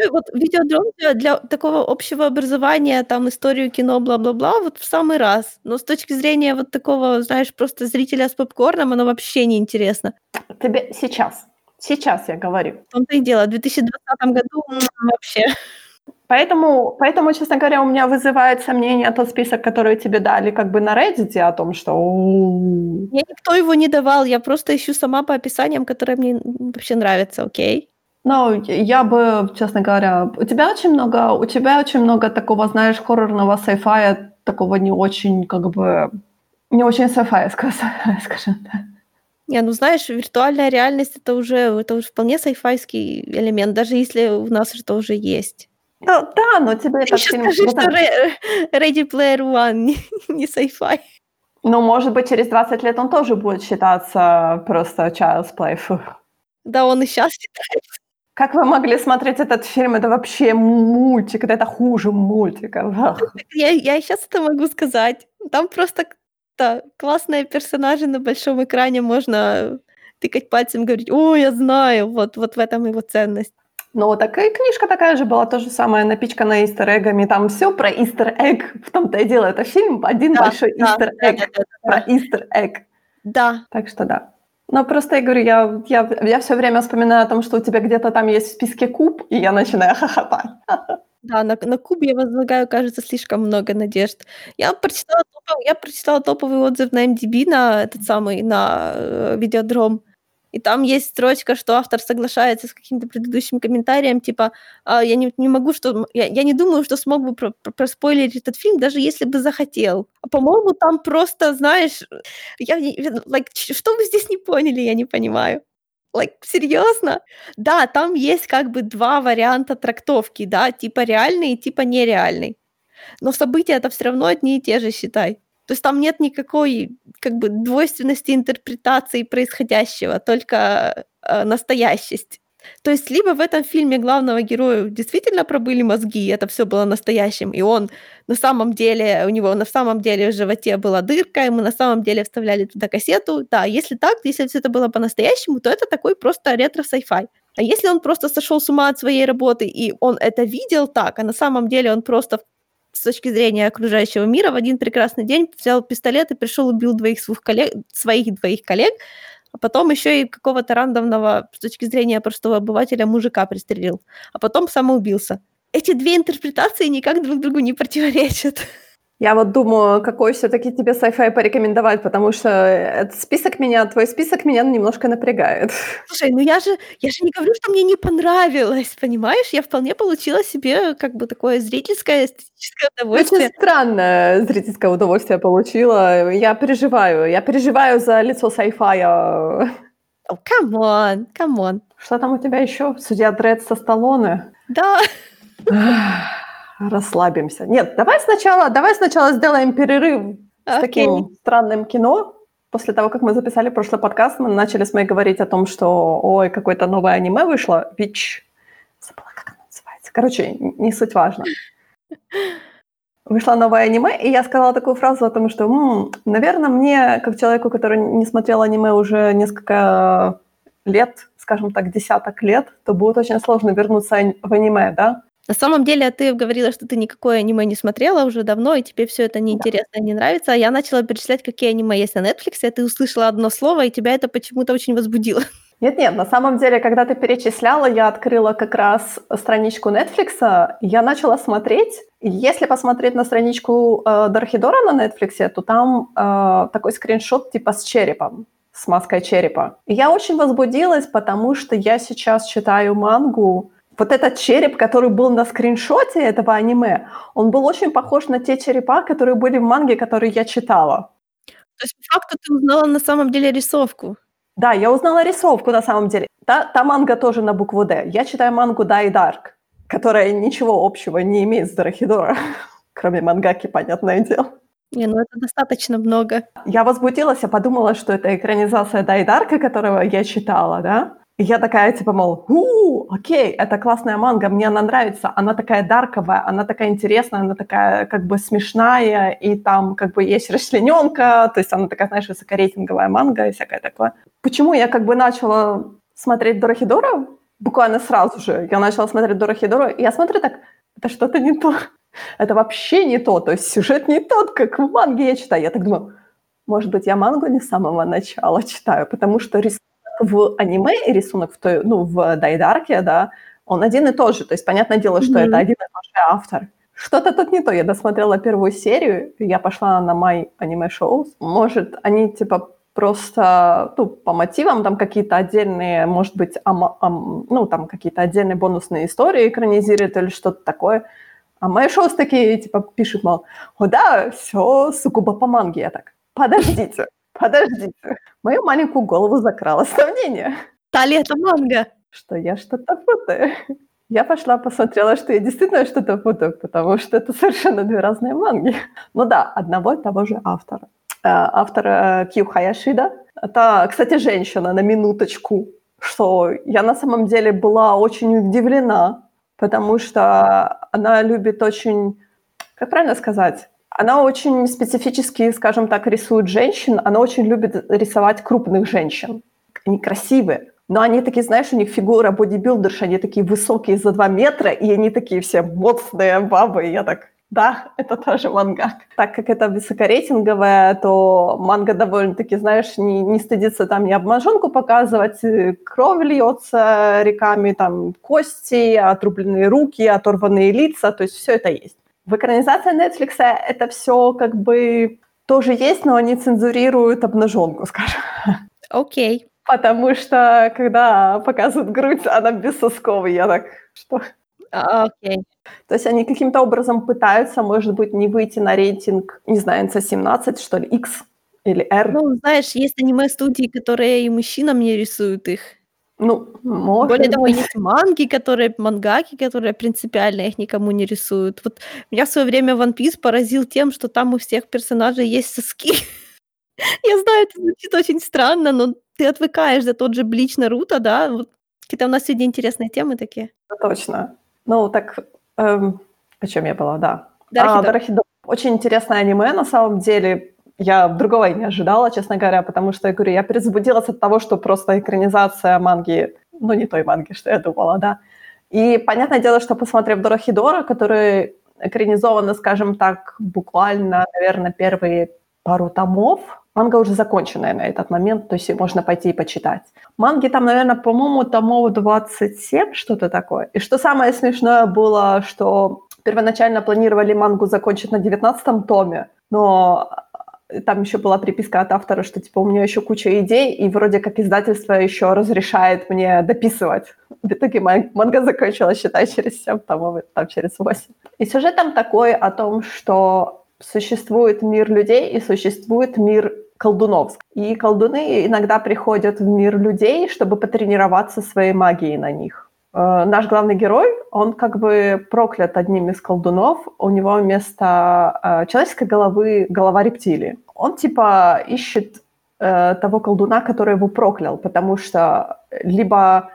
B: Вообще, вот видеодром для, для такого общего образования, там, историю кино, бла-бла-бла, вот в самый раз. Но с точки зрения вот такого, знаешь, просто зрителя с попкорном, оно вообще не интересно.
A: Тебе сейчас, сейчас я говорю.
B: В том-то и дело, в 2020 году вообще.
A: Поэтому, поэтому, честно говоря, у меня вызывает сомнение тот список, который тебе дали как бы на Reddit о том, что...
B: Мне никто его не давал, я просто ищу сама по описаниям, которые мне вообще нравятся, окей?
A: Ну, я бы, честно говоря, у тебя очень много, у тебя очень много такого, знаешь, хоррорного сайфая, такого не очень, как бы, не очень сайфая, скажем так.
B: Не, ну знаешь, виртуальная реальность это уже, это уже вполне сайфайский элемент, даже если у нас это уже есть.
A: Ну да, но тебе
B: еще
A: фильм...
B: скажи,
A: ну,
B: что Ready Player One не, sci-fi.
A: Ну, может быть, через 20 лет он тоже будет считаться просто child's play.
B: Да, он и сейчас считает.
A: Как вы могли смотреть этот фильм? Это вообще мультик, это хуже мультика. Ах.
B: Я, я и сейчас это могу сказать. Там просто да, классные персонажи на большом экране, можно тыкать пальцем и говорить, о, я знаю, вот, вот в этом его ценность.
A: Ну, вот такая книжка такая же была, то же самое, напичкана истер-эггами. Там все про истер-эгг. В том-то и дело, это фильм один
B: Да,
A: большой
B: да,
A: истер-эгг.
B: да, да, да,
A: Про истер-эгг.
B: Да,
A: Так что да. Но просто я говорю, я, я, я все время вспоминаю о том, что у тебя где-то там есть в списке куб, и я начинаю хохотать.
B: да, на, на Кубе я возлагаю, кажется, слишком много надежд. Я прочитала, я прочитала топовый отзыв на MDB на этот самый, на э, видеодром. И там есть строчка, что автор соглашается с каким-то предыдущим комментарием, типа, «А, я не, не могу, что... Я, я не думаю, что смог бы про- про- проспойлерить этот фильм, даже если бы захотел. А по-моему, там просто, знаешь, я, like, что вы здесь не поняли, я не понимаю. Like, серьезно? Да, там есть как бы два варианта трактовки, да, типа реальный и типа нереальный. Но события это все равно одни и те же, считай. То есть там нет никакой как бы двойственности интерпретации происходящего, только э, настоящесть. То есть либо в этом фильме главного героя действительно пробыли мозги, это все было настоящим, и он на самом деле, у него на самом деле в животе была дырка, и мы на самом деле вставляли туда кассету. Да, если так, если все это было по-настоящему, то это такой просто ретро-сайфай. А если он просто сошел с ума от своей работы, и он это видел так, а на самом деле он просто с точки зрения окружающего мира в один прекрасный день взял пистолет и пришел убил двоих своих коллег, своих двоих коллег, а потом еще и какого-то рандомного, с точки зрения простого обывателя, мужика пристрелил, а потом самоубился. Эти две интерпретации никак друг другу не противоречат.
A: Я вот думаю, какой все-таки тебе sci-fi порекомендовать, потому что этот список меня, твой список меня немножко напрягает.
B: Слушай, ну я же, я же не говорю, что мне не понравилось, понимаешь? Я вполне получила себе как бы такое зрительское, эстетическое
A: Очень
B: удовольствие.
A: странное зрительское удовольствие получила. Я переживаю. Я переживаю за лицо sci-fi.
B: Oh, come on, come on.
A: Что там у тебя еще? Судья Дред со Сталлоне?
B: Да,
A: Расслабимся. Нет, давай сначала, давай сначала сделаем перерыв с
B: Окей.
A: таким странным кино. После того, как мы записали прошлый подкаст, мы начали с моей говорить о том, что ой, какое-то новое аниме вышло. Вич. Забыла, как оно называется. Короче, не суть важно. Вышло новое аниме, и я сказала такую фразу о том, что, «М, наверное, мне, как человеку, который не смотрел аниме уже несколько лет, скажем так, десяток лет, то будет очень сложно вернуться в аниме, да?
B: На самом деле, ты говорила, что ты никакое аниме не смотрела уже давно, и тебе все это неинтересно и не нравится. А я начала перечислять, какие аниме есть на Netflix, и ты услышала одно слово, и тебя это почему-то очень возбудило.
A: Нет-нет, на самом деле, когда ты перечисляла, я открыла как раз страничку Netflix, я начала смотреть. Если посмотреть на страничку э, Дорхидора на Netflix, то там э, такой скриншот типа с черепом, с маской черепа. И я очень возбудилась, потому что я сейчас читаю мангу. Вот этот череп, который был на скриншоте этого аниме, он был очень похож на те черепа, которые были в манге, которые я читала.
B: То есть, по факту, ты узнала на самом деле рисовку.
A: Да, я узнала рисовку на самом деле. Та, та манга тоже на букву «Д». Я читаю мангу «Die Dark», которая ничего общего не имеет с Дорохидора, кроме мангаки, понятное дело.
B: Не, ну это достаточно много.
A: Я возбудилась, я подумала, что это экранизация Dark, которого я читала, да? Я такая, типа, мол, у, окей, это классная манга, мне она нравится, она такая дарковая, она такая интересная, она такая как бы смешная, и там как бы есть расчлененка, то есть она такая, знаешь, высокорейтинговая манга и всякое такое. Почему я как бы начала смотреть Дорохидора? Буквально сразу же я начала смотреть Дорохидора, и я смотрю так, это что-то не то, это вообще не то, то есть сюжет не тот, как в манге я читаю. Я так думаю, может быть, я мангу не с самого начала читаю, потому что рисунок в аниме и рисунок в той, ну, в Дайдарке, да, он один и тот же. То есть, понятное дело, что
B: Мгм.
A: это один и тот же автор. Что-то тут не то. Я досмотрела первую серию, я пошла на Anime Shows. Может, они, типа, просто, ну, по мотивам там какие-то отдельные, может быть, ама- ам- ну, там какие-то отдельные бонусные истории экранизируют или что-то такое. А My Shows такие, типа, пишут, мол, о да, все сугубо по манге. Я так, подождите, Подождите. Мою маленькую голову закрало сомнение.
B: Тали это манга.
A: Что я что-то путаю. Я пошла посмотрела, что я действительно что-то путаю, потому что это совершенно две разные манги. Ну да, одного и того же автора. Э, автор э, Кью Хаяшида. Это, кстати, женщина, на минуточку, что я на самом деле была очень удивлена, потому что она любит очень, как правильно сказать, она очень специфически, скажем так, рисует женщин, она очень любит рисовать крупных женщин. Они красивые, но они такие, знаешь, у них фигура бодибилдерши, они такие высокие за 2 метра, и они такие все моцные бабы, и я так, да, это тоже манга. Так как это высокорейтинговая, то манга довольно-таки, знаешь, не, не стыдится там ни обмаженку показывать, кровь льется реками, там кости, отрубленные руки, оторванные лица, то есть все это есть. В экранизации Netflix это все как бы тоже есть, но они цензурируют обнаженку, скажем.
B: Окей. Okay.
A: Потому что, когда показывают грудь, она бессосковая. Я так, что?
B: А, окей. Okay.
A: То есть они каким-то образом пытаются, может быть, не выйти на рейтинг, не знаю, NC-17, что ли, X или R.
B: Ну, знаешь, есть аниме-студии, которые и мужчинам не рисуют их.
A: Ну, может
B: Более того, есть манги, которые, мангаки, которые принципиально их никому не рисуют. Вот меня в свое время One Piece поразил тем, что там у всех персонажей есть соски. Я знаю, это звучит очень странно, но ты отвыкаешь за тот же Блич Наруто, да? Вот какие-то у нас сегодня интересные темы такие.
A: Точно. Ну, так, эм, о чем я была, да.
B: Дарахидо. А,
A: Дарахидо. Очень интересное аниме, на самом деле. Я другого и не ожидала, честно говоря, потому что, я говорю, я перезабудилась от того, что просто экранизация манги, ну, не той манги, что я думала, да. И понятное дело, что посмотрев Дорохидора, который экранизован, скажем так, буквально, наверное, первые пару томов, манга уже законченная на этот момент, то есть можно пойти и почитать. Манги там, наверное, по-моему, томов 27, что-то такое. И что самое смешное было, что первоначально планировали мангу закончить на 19 томе, но там еще была приписка от автора, что типа у меня еще куча идей, и вроде как издательство еще разрешает мне дописывать. В итоге манга закончилась, считай, через 7 томов, там через 8. И сюжет там такой о том, что существует мир людей и существует мир колдунов. И колдуны иногда приходят в мир людей, чтобы потренироваться своей магией на них. Э, наш главный герой, он как бы проклят одним из колдунов. У него вместо э, человеческой головы голова рептилии. Он типа ищет э, того колдуна, который его проклял, потому что либо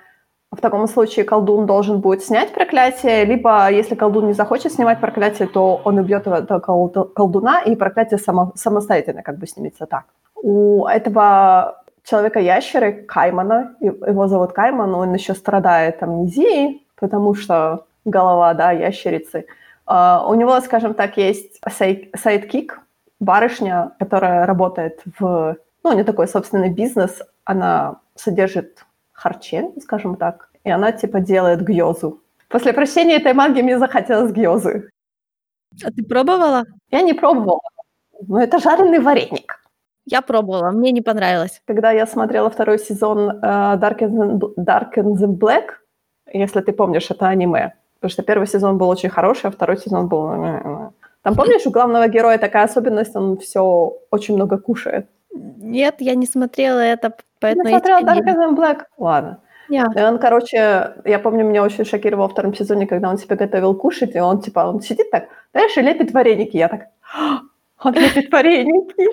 A: в таком случае колдун должен будет снять проклятие, либо если колдун не захочет снимать проклятие, то он убьет этого колдуна, и проклятие само, самостоятельно как бы снимется так. У этого человека-ящера Каймана, его зовут Кайман, он еще страдает амнезией, потому что голова, да, ящерицы. Э, у него, скажем так, есть sidekick, барышня, которая работает в, ну, не такой собственный бизнес, она содержит харче, скажем так, и она, типа, делает гьозу. После прочтения этой манги мне захотелось гьозы.
B: А ты пробовала?
A: Я не пробовала. Но это жареный вареник.
B: Я пробовала, мне не понравилось.
A: Когда я смотрела второй сезон uh, Dark, and, Dark and the Black, если ты помнишь, это аниме, потому что первый сезон был очень хороший, а второй сезон был... Э, э, там, помнишь, у главного героя такая особенность, он все очень много кушает.
B: Нет, я не смотрела это,
A: поэтому... Я смотрела Dark and Black? Ладно.
B: Yeah.
A: И он, короче, я помню, меня очень шокировал во втором сезоне, когда он себе готовил кушать, и он, типа, он сидит так, знаешь, и лепит вареники. Я так, он лепит вареники.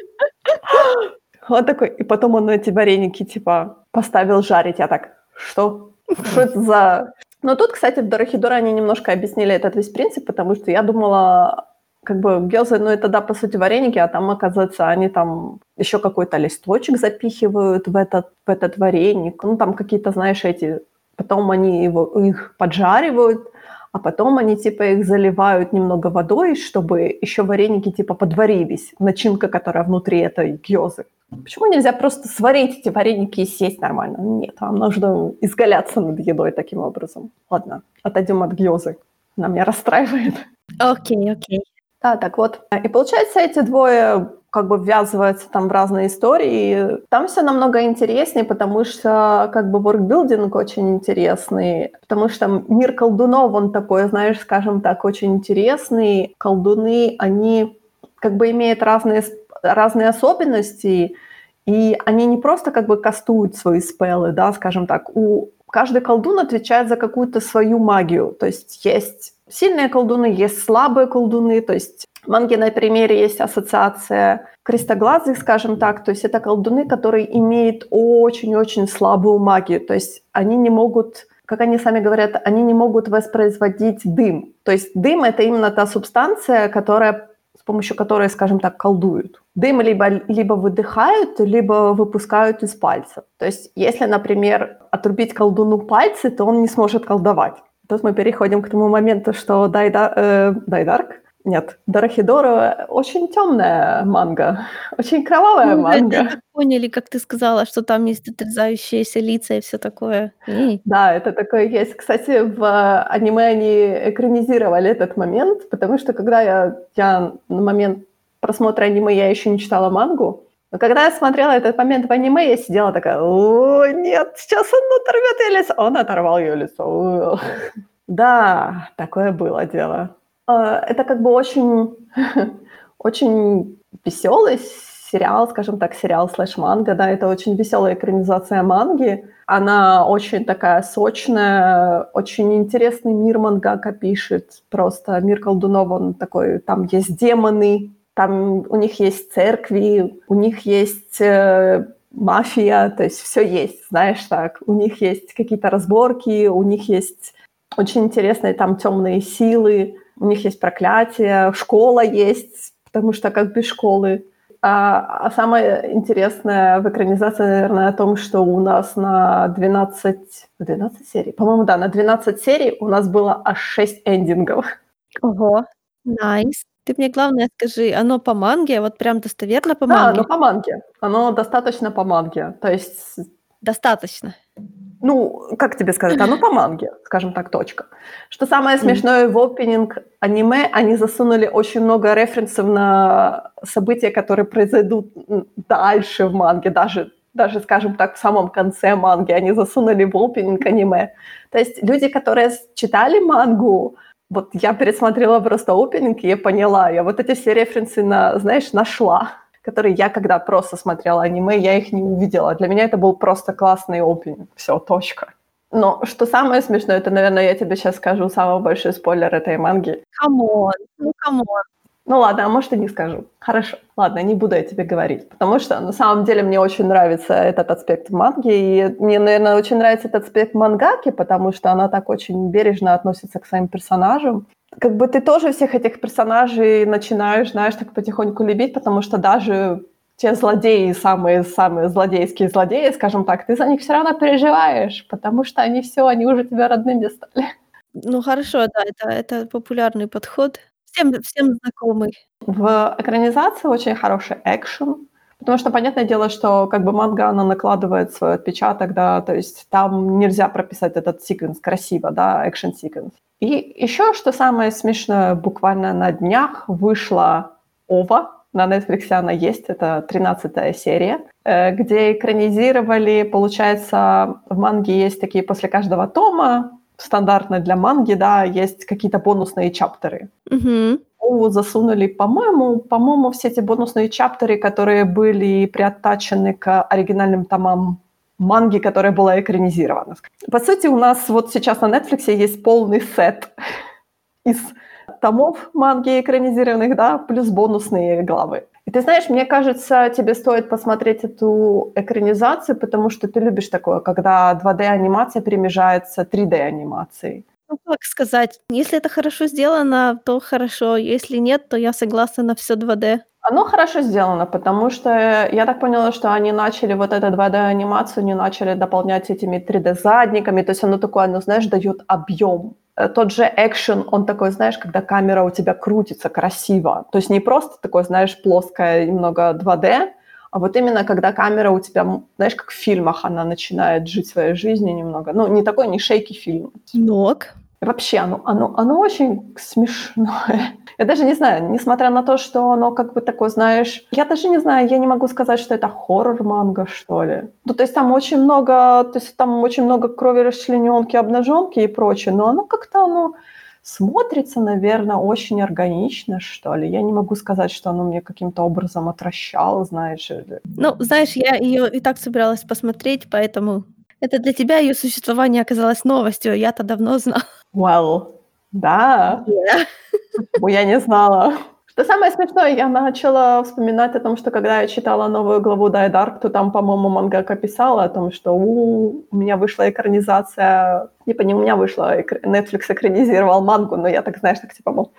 A: Он такой, и потом он эти вареники, типа, поставил жарить. Я так, что? Что это за... Но тут, кстати, в Дорохидоре они немножко объяснили этот весь принцип, потому что я думала, как бы гёзы, ну это да, по сути, вареники, а там, оказывается, они там еще какой-то листочек запихивают в этот, в этот вареник. Ну там какие-то, знаешь, эти... Потом они его, их поджаривают, а потом они типа их заливают немного водой, чтобы еще вареники типа подварились, начинка, которая внутри этой гёзы. Почему нельзя просто сварить эти вареники и съесть нормально? Нет, вам нужно изгаляться над едой таким образом. Ладно, отойдем от гёзы. Она меня расстраивает.
B: Окей, okay, окей. Okay.
A: Да, так вот. И получается, эти двое как бы ввязываются там в разные истории. Там все намного интереснее, потому что как бы воркбилдинг очень интересный, потому что мир колдунов, он такой, знаешь, скажем так, очень интересный. Колдуны, они как бы имеют разные, разные особенности, И они не просто как бы кастуют свои спеллы, да, скажем так, у каждый колдун отвечает за какую-то свою магию. То есть есть сильные колдуны, есть слабые колдуны. То есть в манге на примере есть ассоциация крестоглазых, скажем так. То есть это колдуны, которые имеют очень-очень слабую магию. То есть они не могут как они сами говорят, они не могут воспроизводить дым. То есть дым — это именно та субстанция, которая, с помощью которой, скажем так, колдуют. Дым либо, либо выдыхают, либо выпускают из пальцев. То есть если, например, отрубить колдуну пальцы, то он не сможет колдовать. Тут мы переходим к тому моменту, что Дайда, э, Дайдарк нет, Дорохидоро очень темная манга, очень кровавая ну, манга.
B: Это поняли, как ты сказала, что там есть отрезающиеся лица и все такое. И...
A: Да, это такое есть. Кстати, в аниме они экранизировали этот момент, потому что когда я, я на момент просмотра аниме я еще не читала мангу, но когда я смотрела этот момент в аниме, я сидела такая, о, нет, сейчас он оторвет ее лицо. Он оторвал ее лицо. Да, такое было дело. А, это как бы очень, очень веселый сериал, скажем так, сериал слэш манга, да, это очень веселая экранизация манги. Она очень такая сочная, очень интересный мир мангака пишет. Просто мир колдунов, он такой, там есть демоны, там у них есть церкви, у них есть э, мафия, то есть все есть, знаешь так. У них есть какие-то разборки, у них есть очень интересные там темные силы у них есть проклятие, школа есть, потому что как без школы. А, а самое интересное в экранизации, наверное, о том, что у нас на 12, 12 серий, по-моему, да, на 12 серий у нас было аж 6 эндингов.
B: Ого, найс. Ты мне главное скажи, оно по манге, вот прям достоверно по манге?
A: Да, оно по манге. Оно достаточно по манге. То есть...
B: Достаточно
A: ну, как тебе сказать, оно по манге, скажем так, точка. Что самое смешное, в опенинг аниме они засунули очень много референсов на события, которые произойдут дальше в манге, даже, даже, скажем так, в самом конце манги они засунули в опенинг аниме. То есть люди, которые читали мангу, вот я пересмотрела просто опенинг, и я поняла, я вот эти все референсы, на, знаешь, нашла которые я когда просто смотрела аниме, я их не увидела. Для меня это был просто классный опенинг. Все, точка. Но что самое смешное, это, наверное, я тебе сейчас скажу самый большой спойлер этой манги.
B: Come on, ну come on.
A: Ну ладно, а может и не скажу. Хорошо, ладно, не буду я тебе говорить, потому что на самом деле мне очень нравится этот аспект манги, и мне, наверное, очень нравится этот аспект мангаки, потому что она так очень бережно относится к своим персонажам как бы ты тоже всех этих персонажей начинаешь, знаешь, так потихоньку любить, потому что даже те злодеи, самые-самые злодейские злодеи, скажем так, ты за них все равно переживаешь, потому что они все, они уже тебе родными стали.
B: Ну хорошо, да, это, это популярный подход, всем, всем знакомый.
A: В экранизации очень хороший экшен, потому что понятное дело, что как бы манга, она накладывает свой отпечаток, да, то есть там нельзя прописать этот секвенс красиво, да, экшен-секвенс. И еще, что самое смешное, буквально на днях вышла «Ова», на Netflix она есть, это 13 серия, э, где экранизировали, получается, в манге есть такие после каждого тома, стандартно для манги, да, есть какие-то бонусные чаптеры.
B: Угу.
A: засунули, по-моему, по-моему, все эти бонусные чаптеры, которые были приоттачены к оригинальным томам манги, которая была экранизирована. По сути, у нас вот сейчас на Netflix есть полный сет из томов манги экранизированных, да, плюс бонусные главы. И ты знаешь, мне кажется, тебе стоит посмотреть эту экранизацию, потому что ты любишь такое, когда 2D-анимация перемежается 3D-анимацией.
B: Ну, как сказать, если это хорошо сделано, то хорошо, если нет, то я согласна на все 2D.
A: Оно хорошо сделано, потому что я так поняла, что они начали вот эту 2D-анимацию, не начали дополнять этими 3D-задниками, то есть оно такое, оно, знаешь, дает объем. Э, тот же экшен, он такой, знаешь, когда камера у тебя крутится красиво, то есть не просто такое, знаешь, плоское, немного 2D, а вот именно когда камера у тебя, знаешь, как в фильмах, она начинает жить своей жизнью немного. Ну, не такой, не шейки фильм.
B: Ног.
A: Вообще, оно, оно, оно очень смешное. Я даже не знаю, несмотря на то, что оно как бы такое, знаешь... Я даже не знаю, я не могу сказать, что это хоррор-манга, что ли. Ну, то есть там очень много... То есть там очень много крови, расчлененки, обнаженки и прочее, но оно как-то, оно смотрится, наверное, очень органично, что ли. Я не могу сказать, что оно мне каким-то образом отвращало, знаешь.
B: Ну, знаешь, я ее и так собиралась посмотреть, поэтому это для тебя ее существование оказалось новостью, я-то давно знала.
A: Well, да. Yeah. Я не знала. Что самое смешное, я начала вспоминать о том, что когда я читала новую главу Dark, то там, по-моему, мангака писала о том, что у, у меня вышла экранизация, не понимаю, у меня вышла, Netflix экранизировал мангу, но я так, знаешь, так типа, мол,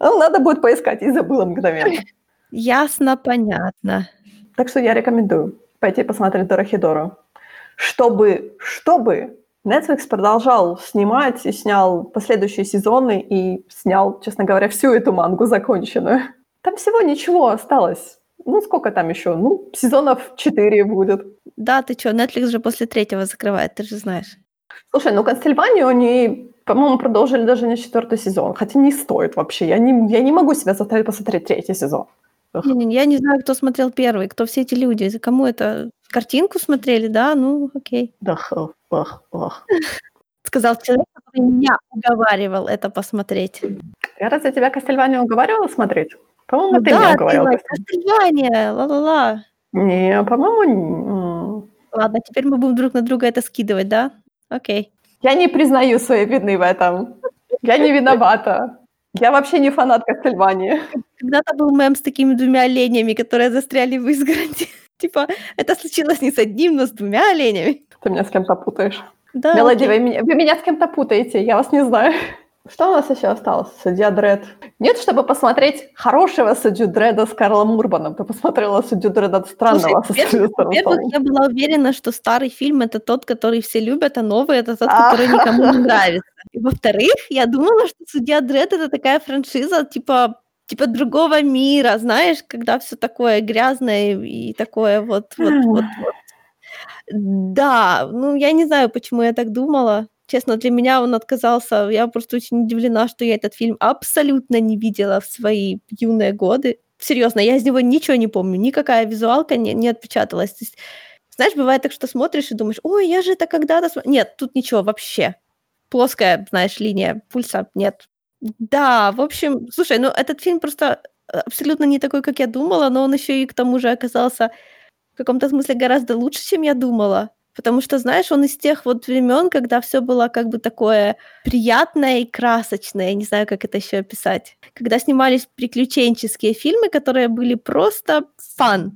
A: ну, надо будет поискать, и забыла мгновенно.
B: Ясно, понятно.
A: Так что я рекомендую пойти посмотреть Дорохидору. Чтобы, чтобы Netflix продолжал снимать и снял последующие сезоны и снял, честно говоря, всю эту мангу законченную. Там всего ничего осталось. Ну, сколько там еще? Ну, сезонов 4 будет.
B: Да, ты что, Netflix же после третьего закрывает, ты же знаешь.
A: Слушай, ну Констельванию они, по-моему, продолжили даже на четвертый сезон. Хотя не стоит вообще. Я не, я не могу себя заставить посмотреть третий сезон.
B: Не, не, я не знаю, кто смотрел первый, кто все эти люди, кому это картинку смотрели, да? Ну, окей.
A: Да, ох, ох.
B: Сказал человек, который меня уговаривал это посмотреть.
A: Я разве тебя Кастельвания уговаривала смотреть? По-моему, ну, ты да, меня уговаривала. Да,
B: Кастельвания, ла-ла-ла.
A: Не, по-моему...
B: Ладно, теперь мы будем друг на друга это скидывать, да? Окей.
A: Я не признаю своей вины в этом. Я не виновата. Я вообще не фанат Кастельвании.
B: Когда-то был мем с такими двумя оленями, которые застряли в изгороди. Типа, это случилось не с одним, но с двумя оленями.
A: Ты меня с кем-то путаешь. Да, Мелоди, вы меня, вы меня с кем-то путаете, я вас не знаю. Что у нас еще осталось? Судья Дред. Нет, чтобы посмотреть хорошего судью Дреда с Карлом Урбаном. Ты посмотрела судью Дреда странного
B: Слушай, со Во-первых, я была уверена, что старый фильм это тот, который все любят, а новый это тот, который никому не нравится. И во-вторых, я думала, что судья Дред это такая франшиза, типа типа другого мира, знаешь, когда все такое грязное и такое вот, вот, вот, вот. Да, ну я не знаю, почему я так думала. Честно, для меня он отказался. Я просто очень удивлена, что я этот фильм абсолютно не видела в свои юные годы. Серьезно, я из него ничего не помню, никакая визуалка не, не отпечаталась. То есть, знаешь, бывает так, что смотришь и думаешь, ой, я же это когда-то... См... Нет, тут ничего вообще. Плоская, знаешь, линия пульса, нет, да, в общем, слушай, ну этот фильм просто э, абсолютно не такой, как я думала, но он еще и к тому же оказался в каком-то смысле гораздо лучше, чем я думала. Потому что, знаешь, он из тех вот времен, когда все было как бы такое приятное и красочное, я не знаю, как это еще описать. Когда снимались приключенческие фильмы, которые были просто фан.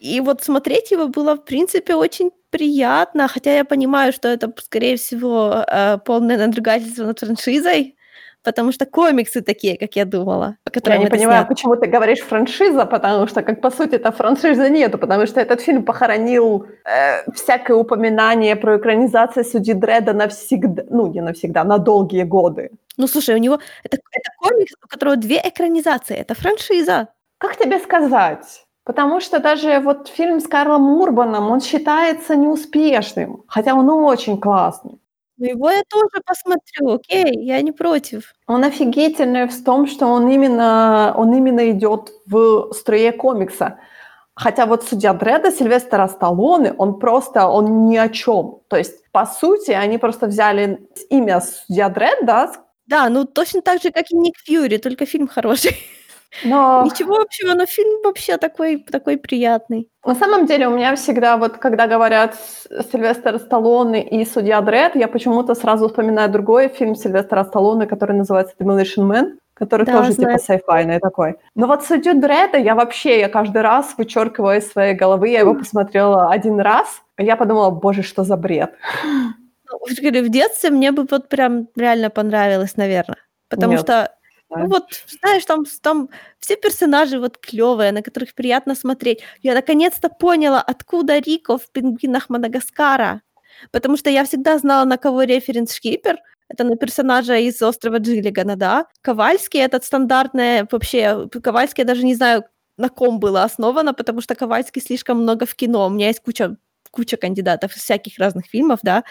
B: И вот смотреть его было, в принципе, очень приятно, хотя я понимаю, что это, скорее всего, э, полное надругательство над франшизой, потому что комиксы такие, как я думала.
A: Я не понимаю, снято. почему ты говоришь франшиза, потому что, как по сути, это франшизы нету, потому что этот фильм похоронил э, всякое упоминание про экранизацию Судьи Дреда навсегда, ну, не навсегда, на долгие годы.
B: Ну, слушай, у него это, это комикс, у которого две экранизации, это франшиза.
A: Как тебе сказать? Потому что даже вот фильм с Карлом Урбаном, он считается неуспешным, хотя он очень классный.
B: Ну, его я тоже посмотрю, окей, я не против.
A: Он офигительный в том, что он именно, он именно идет в струе комикса. Хотя вот судья Дреда, Сильвестра Сталлоне, он просто, он ни о чем. То есть, по сути, они просто взяли имя судья Дред, да?
B: Да, ну точно так же, как и Ник Фьюри, только фильм хороший. Но... Ничего общего, но фильм вообще такой, такой приятный.
A: На самом деле у меня всегда, вот когда говорят Сильвестр Сталлоне и Судья Дред, я почему-то сразу вспоминаю другой фильм Сильвестра Сталлоне, который называется Demolition Man, который да, тоже знаю. типа сайфайный такой. Но вот Судью Дреда я вообще, я каждый раз вычеркиваю из своей головы, я его посмотрела один раз, и я подумала, боже, что за бред.
B: Ну, в детстве мне бы вот прям реально понравилось, наверное. Потому Нет. что ну вот, знаешь, там, там все персонажи вот клевые, на которых приятно смотреть. Я наконец-то поняла, откуда Рико в «Пингвинах Мадагаскара». Потому что я всегда знала, на кого референс Шкипер. Это на персонажа из «Острова Джиллигана», да. Ковальский этот стандартный, вообще, Ковальский, я даже не знаю, на ком было основано, потому что Ковальский слишком много в кино. У меня есть куча, куча кандидатов из всяких разных фильмов, да,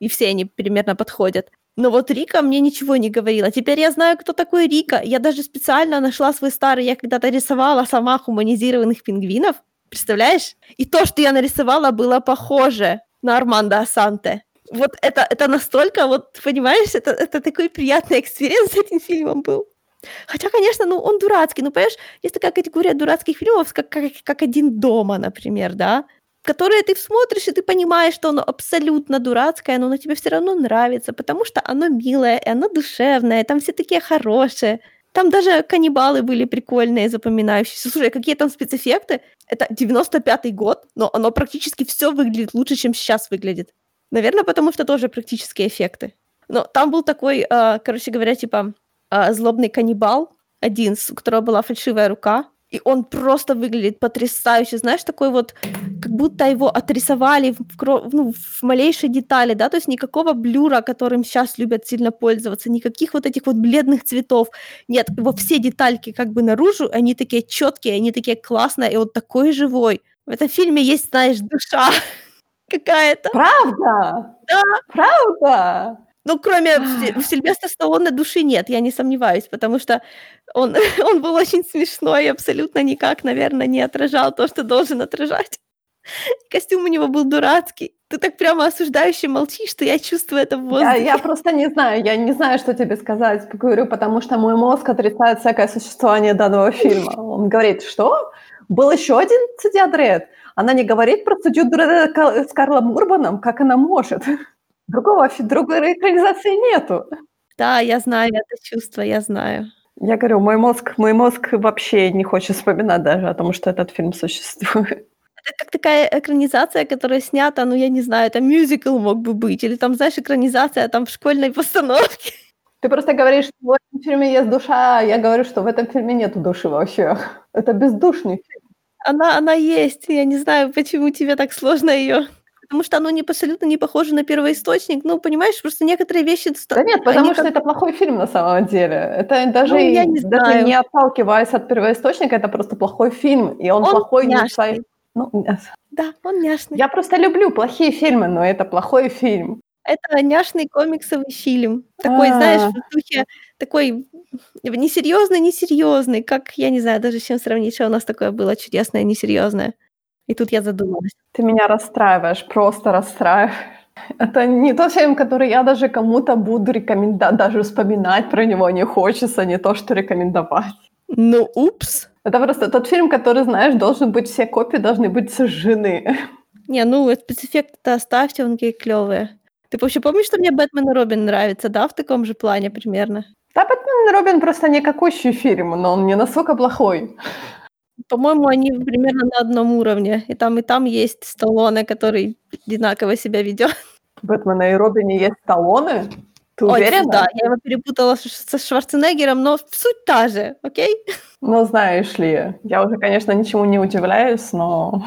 B: и все они примерно подходят. Но вот Рика мне ничего не говорила. Теперь я знаю, кто такой Рика. Я даже специально нашла свой старый, я когда-то рисовала сама хуманизированных пингвинов. Представляешь? И то, что я нарисовала, было похоже на Арманда Ассанте. Вот это, это настолько, вот, понимаешь, это, это такой приятный experience с этим фильмом был. Хотя, конечно, ну, он дурацкий. Ну, понимаешь, есть такая категория дурацких фильмов, как, как, как «Один дома», например, да, которые ты смотришь, и ты понимаешь, что оно абсолютно дурацкое, но оно тебе все равно нравится, потому что оно милое, и оно душевное, там все такие хорошие. Там даже каннибалы были прикольные, запоминающиеся. Слушай, какие там спецэффекты? Это 95-й год, но оно практически все выглядит лучше, чем сейчас выглядит. Наверное, потому что тоже практические эффекты. Но там был такой, э, короче говоря, типа э, злобный каннибал, один, у которого была фальшивая рука, и он просто выглядит потрясающе, знаешь, такой вот, как будто его отрисовали в, ну, в малейшей детали, да, то есть никакого блюра, которым сейчас любят сильно пользоваться, никаких вот этих вот бледных цветов, нет, его все детальки как бы наружу, они такие четкие, они такие классные, и он такой живой. В этом фильме есть, знаешь, душа какая-то.
A: Правда?
B: Да.
A: Правда?
B: Ну, кроме у Сильвестра Сталлоне души нет, я не сомневаюсь, потому что он, он был очень смешной и абсолютно никак, наверное, не отражал то, что должен отражать. Костюм у него был дурацкий. Ты так прямо осуждающе молчишь, что я чувствую это в воздухе.
A: Я, я просто не знаю, я не знаю, что тебе сказать. Говорю, потому что мой мозг отрицает всякое существование данного фильма. Он говорит, что? Был еще один судья Дред. Она не говорит про судью с Карлом Урбаном, как она может. Другого, другой экранизации нету.
B: Да, я знаю это чувство, я знаю.
A: Я говорю, мой мозг, мой мозг вообще не хочет вспоминать даже о том, что этот фильм существует.
B: Это как такая экранизация, которая снята, ну, я не знаю, это мюзикл мог бы быть, или там, знаешь, экранизация там в школьной постановке.
A: Ты просто говоришь, что в этом фильме есть душа, а я говорю, что в этом фильме нету души вообще. Это бездушный фильм.
B: Она, она есть, я не знаю, почему тебе так сложно ее потому что оно не, абсолютно не похоже на первоисточник. Ну, понимаешь, просто некоторые вещи...
A: Да нет, потому что как... это плохой фильм на самом деле. Это даже, ну, я не, даже знаю. не отталкиваясь от первоисточника, это просто плохой фильм, и он, он плохой не ну,
B: Да, он няшный.
A: Я просто люблю плохие фильмы, но это плохой фильм.
B: Это няшный комиксовый фильм. Такой, А-а-а. знаешь, в духе такой несерьезный, несерьезный, как, я не знаю, даже с чем сравнить, что у нас такое было чудесное, несерьезное. И тут я задумалась.
A: Ты меня расстраиваешь, просто расстраиваешь. Это не тот фильм, который я даже кому-то буду рекомендовать, даже вспоминать про него не хочется, не то, что рекомендовать.
B: Ну, упс.
A: Это просто тот фильм, который, знаешь, должен быть, все копии должны быть сожжены.
B: Не, ну, спецэффекты-то оставьте, он какие клевые. Ты вообще помнишь, что мне Бэтмен и Робин нравится, да, в таком же плане примерно?
A: Да, Бэтмен и Робин просто никакущий фильм, но он не настолько плохой.
B: По-моему, они примерно на одном уровне. И там, и там есть Сталлоне, который одинаково себя ведет.
A: Бэтмена и Робине есть Сталлоне? Ты Ой, уверена?
B: Да, я его перепутала со Шварценеггером, но суть та же, окей?
A: Ну, знаешь ли, я уже, конечно, ничему не удивляюсь, но...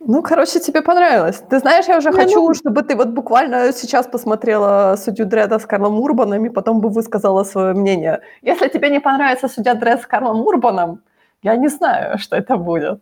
A: Ну, короче, тебе понравилось. Ты знаешь, я уже я хочу, ну... чтобы ты вот буквально сейчас посмотрела «Судью Дреда» с Карлом Урбаном и потом бы высказала свое мнение. Если тебе не понравится «Судья Дред» с Карлом Урбаном, я не знаю, что это будет.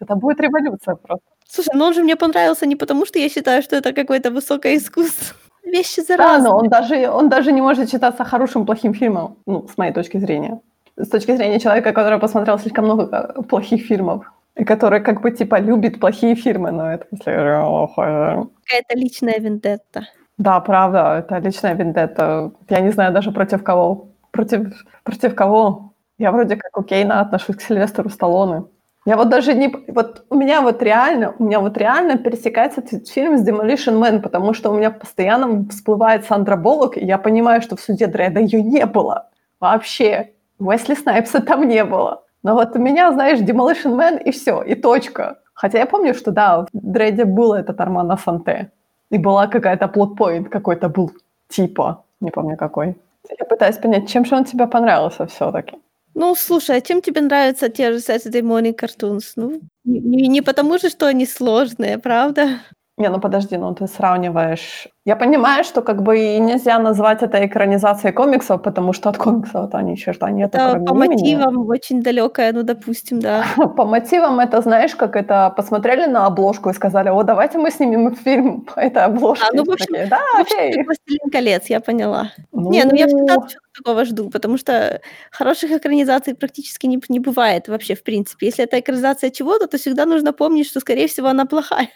A: Это будет революция просто.
B: Слушай, ну он же мне понравился не потому, что я считаю, что это какое-то высокое искусство. Вещи заразные.
A: Да, но он даже, он даже не может считаться хорошим, плохим фильмом, ну, с моей точки зрения. С точки зрения человека, который посмотрел слишком много э, плохих фильмов, и который как бы типа любит плохие фильмы, но это если
B: Какая-то личная вендетта.
A: Да, правда, это личная вендетта. Я не знаю даже против кого. Против, против кого? Я вроде как окейно отношусь к Сильвестру Сталлоне. Я вот даже не... Вот у меня вот реально, у меня вот реально пересекается этот фильм с Demolition Man, потому что у меня постоянно всплывает Сандра Боллок, и я понимаю, что в суде Дреда ее не было. Вообще. Уэсли Снайпса там не было. Но вот у меня, знаешь, Demolition Man и все, и точка. Хотя я помню, что да, в Дреде был этот Армана Санте. И была какая-то плотпоинт какой-то был, типа, не помню какой. Я пытаюсь понять, чем же он тебе понравился все-таки.
B: Ну, слушай, а чем тебе нравятся те же Saturday Morning Cartoons? Ну, не, не потому же, что они сложные, правда?
A: Не, ну подожди, ну ты сравниваешь я понимаю, что как бы и нельзя назвать это экранизацией комиксов, потому что от комиксов-то ни черта нет.
B: Это по имени. мотивам очень далекое, ну, допустим, да.
A: по мотивам это, знаешь, как это, посмотрели на обложку и сказали, о, давайте мы снимем фильм по этой обложке. А,
B: ну, в общем, да, в общем окей. «Властелин колец», я поняла. Ну... Не, ну я всегда такого жду, потому что хороших экранизаций практически не, не бывает вообще, в принципе. Если это экранизация чего-то, то всегда нужно помнить, что, скорее всего, она плохая.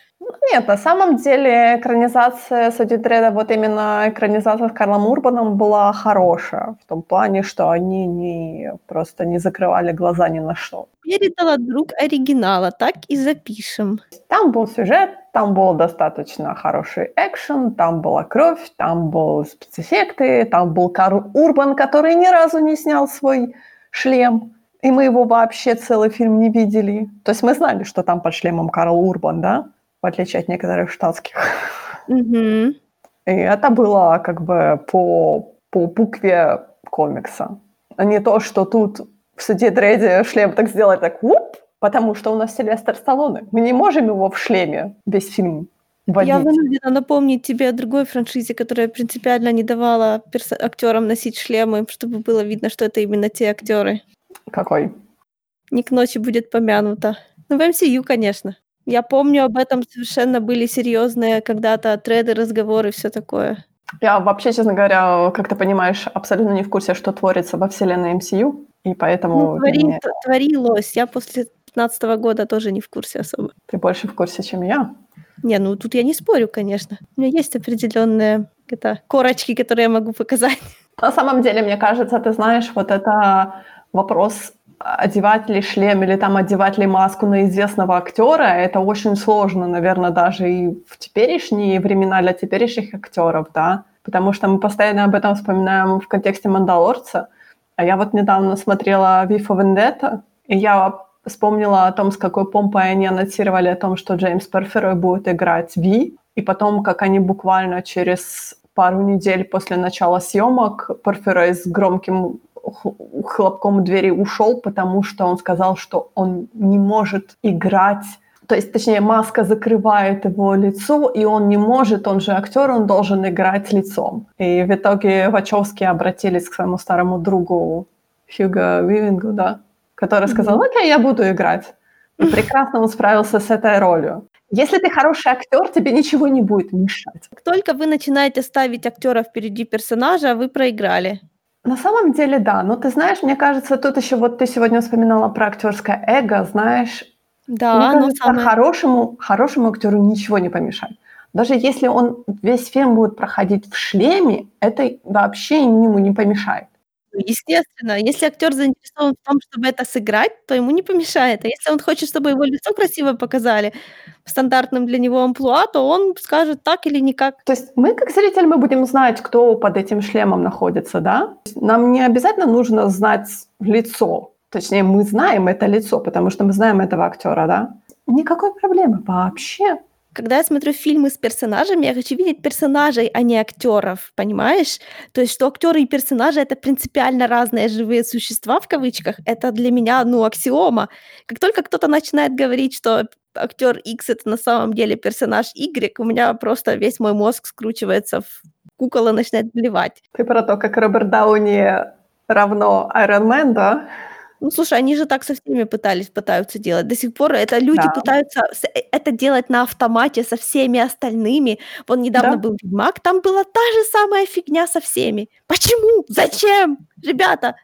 A: Нет, на самом деле экранизация Судьи Дреда вот именно экранизация с Карлом Урбаном была хорошая, в том плане, что они не, просто не закрывали глаза ни на что.
B: Передала друг оригинала, так и запишем.
A: Там был сюжет, там был достаточно хороший экшен, там была кровь, там был спецэффекты, там был Карл Урбан, который ни разу не снял свой шлем, и мы его вообще целый фильм не видели. То есть мы знали, что там под шлемом Карл Урбан, да? В отличие от некоторых штатских.
B: Мгм.
A: И это было как бы по, по букве комикса. А не то, что тут в суде Дредди шлем так сделать так вуп, потому что у нас Сильвестр Сталлоне. Мы не можем его в шлеме весь фильм водить.
B: Я вынуждена напомнить тебе о другой франшизе, которая принципиально не давала перс- актерам носить шлемы, чтобы было видно, что это именно те актеры.
A: Какой?
B: Не к ночи будет помянуто. Ну, в MCU, конечно. Я помню, об этом совершенно были серьезные когда-то треды, разговоры, все такое.
A: Я вообще, честно говоря, как ты понимаешь, абсолютно не в курсе, что творится во вселенной MCU, и поэтому
B: Ну, твори- т- творилось. Я после 15 года тоже не в курсе особо.
A: ты больше в курсе, чем я.
B: Не, ну тут я не спорю, конечно. У меня есть определенные это, корочки, которые я могу показать.
A: На самом деле, мне кажется, ты знаешь, вот это вопрос одевать ли шлем или там одевать ли маску на известного актера, это очень сложно, наверное, даже и в теперешние времена для теперешних актеров, да, потому что мы постоянно об этом вспоминаем в контексте «Мандалорца», а я вот недавно смотрела «Вифа Вендетта», и я вспомнила о том, с какой помпой они анонсировали о том, что Джеймс Перферой будет играть Ви, и потом, как они буквально через пару недель после начала съемок Перферой с громким хлопком двери ушел, потому что он сказал, что он не может играть то есть, точнее, маска закрывает его лицо, и он не может, он же актер, он должен играть лицом. И в итоге Вачовски обратились к своему старому другу Хьюго Вивингу, да, который сказал, окей, я буду играть. И прекрасно он справился с этой ролью. Если ты хороший актер, тебе ничего не будет мешать.
B: Как только вы начинаете ставить актера впереди персонажа, вы проиграли.
A: На самом деле, да. Но ты знаешь, мне кажется, тут еще вот ты сегодня вспоминала про актерское эго, знаешь,
B: Да,
A: Мне кажется,
B: самое...
A: хорошему, хорошему актеру ничего не помешает. Даже если он весь фильм будет проходить в шлеме, это вообще ему не помешает.
B: Ну, Естественно, если актер заинтересован в том, чтобы это сыграть, то ему не помешает. А если он хочет, чтобы его лицо красиво показали в стандартном для него амплуа, то он скажет так или никак.
A: То есть мы, как зритель, мы будем знать, кто под этим шлемом находится, да? Нам не обязательно нужно знать лицо. Точнее, мы знаем это лицо, потому что мы знаем этого актера, да? Никакой проблемы вообще.
B: Когда я смотрю фильмы с персонажами, я хочу видеть персонажей, а не актеров, понимаешь? То есть, что актеры и персонажи это принципиально разные живые существа в кавычках, это для меня, ну, аксиома. Как только кто-то начинает говорить, что актер X это на самом деле персонаж Y, у меня просто весь мой мозг скручивается в кукол начинает блевать.
A: Ты про то, как Роберт Дауни равно Iron Man, да?
B: Ну, слушай, они же так со всеми пытались, пытаются делать. До сих пор это люди
A: Да.
B: пытаются э, это делать на автомате со всеми остальными. Вон недавно
A: Да.
B: был Ведьмак, там была та же самая фигня со всеми. Почему? Зачем? Ребята,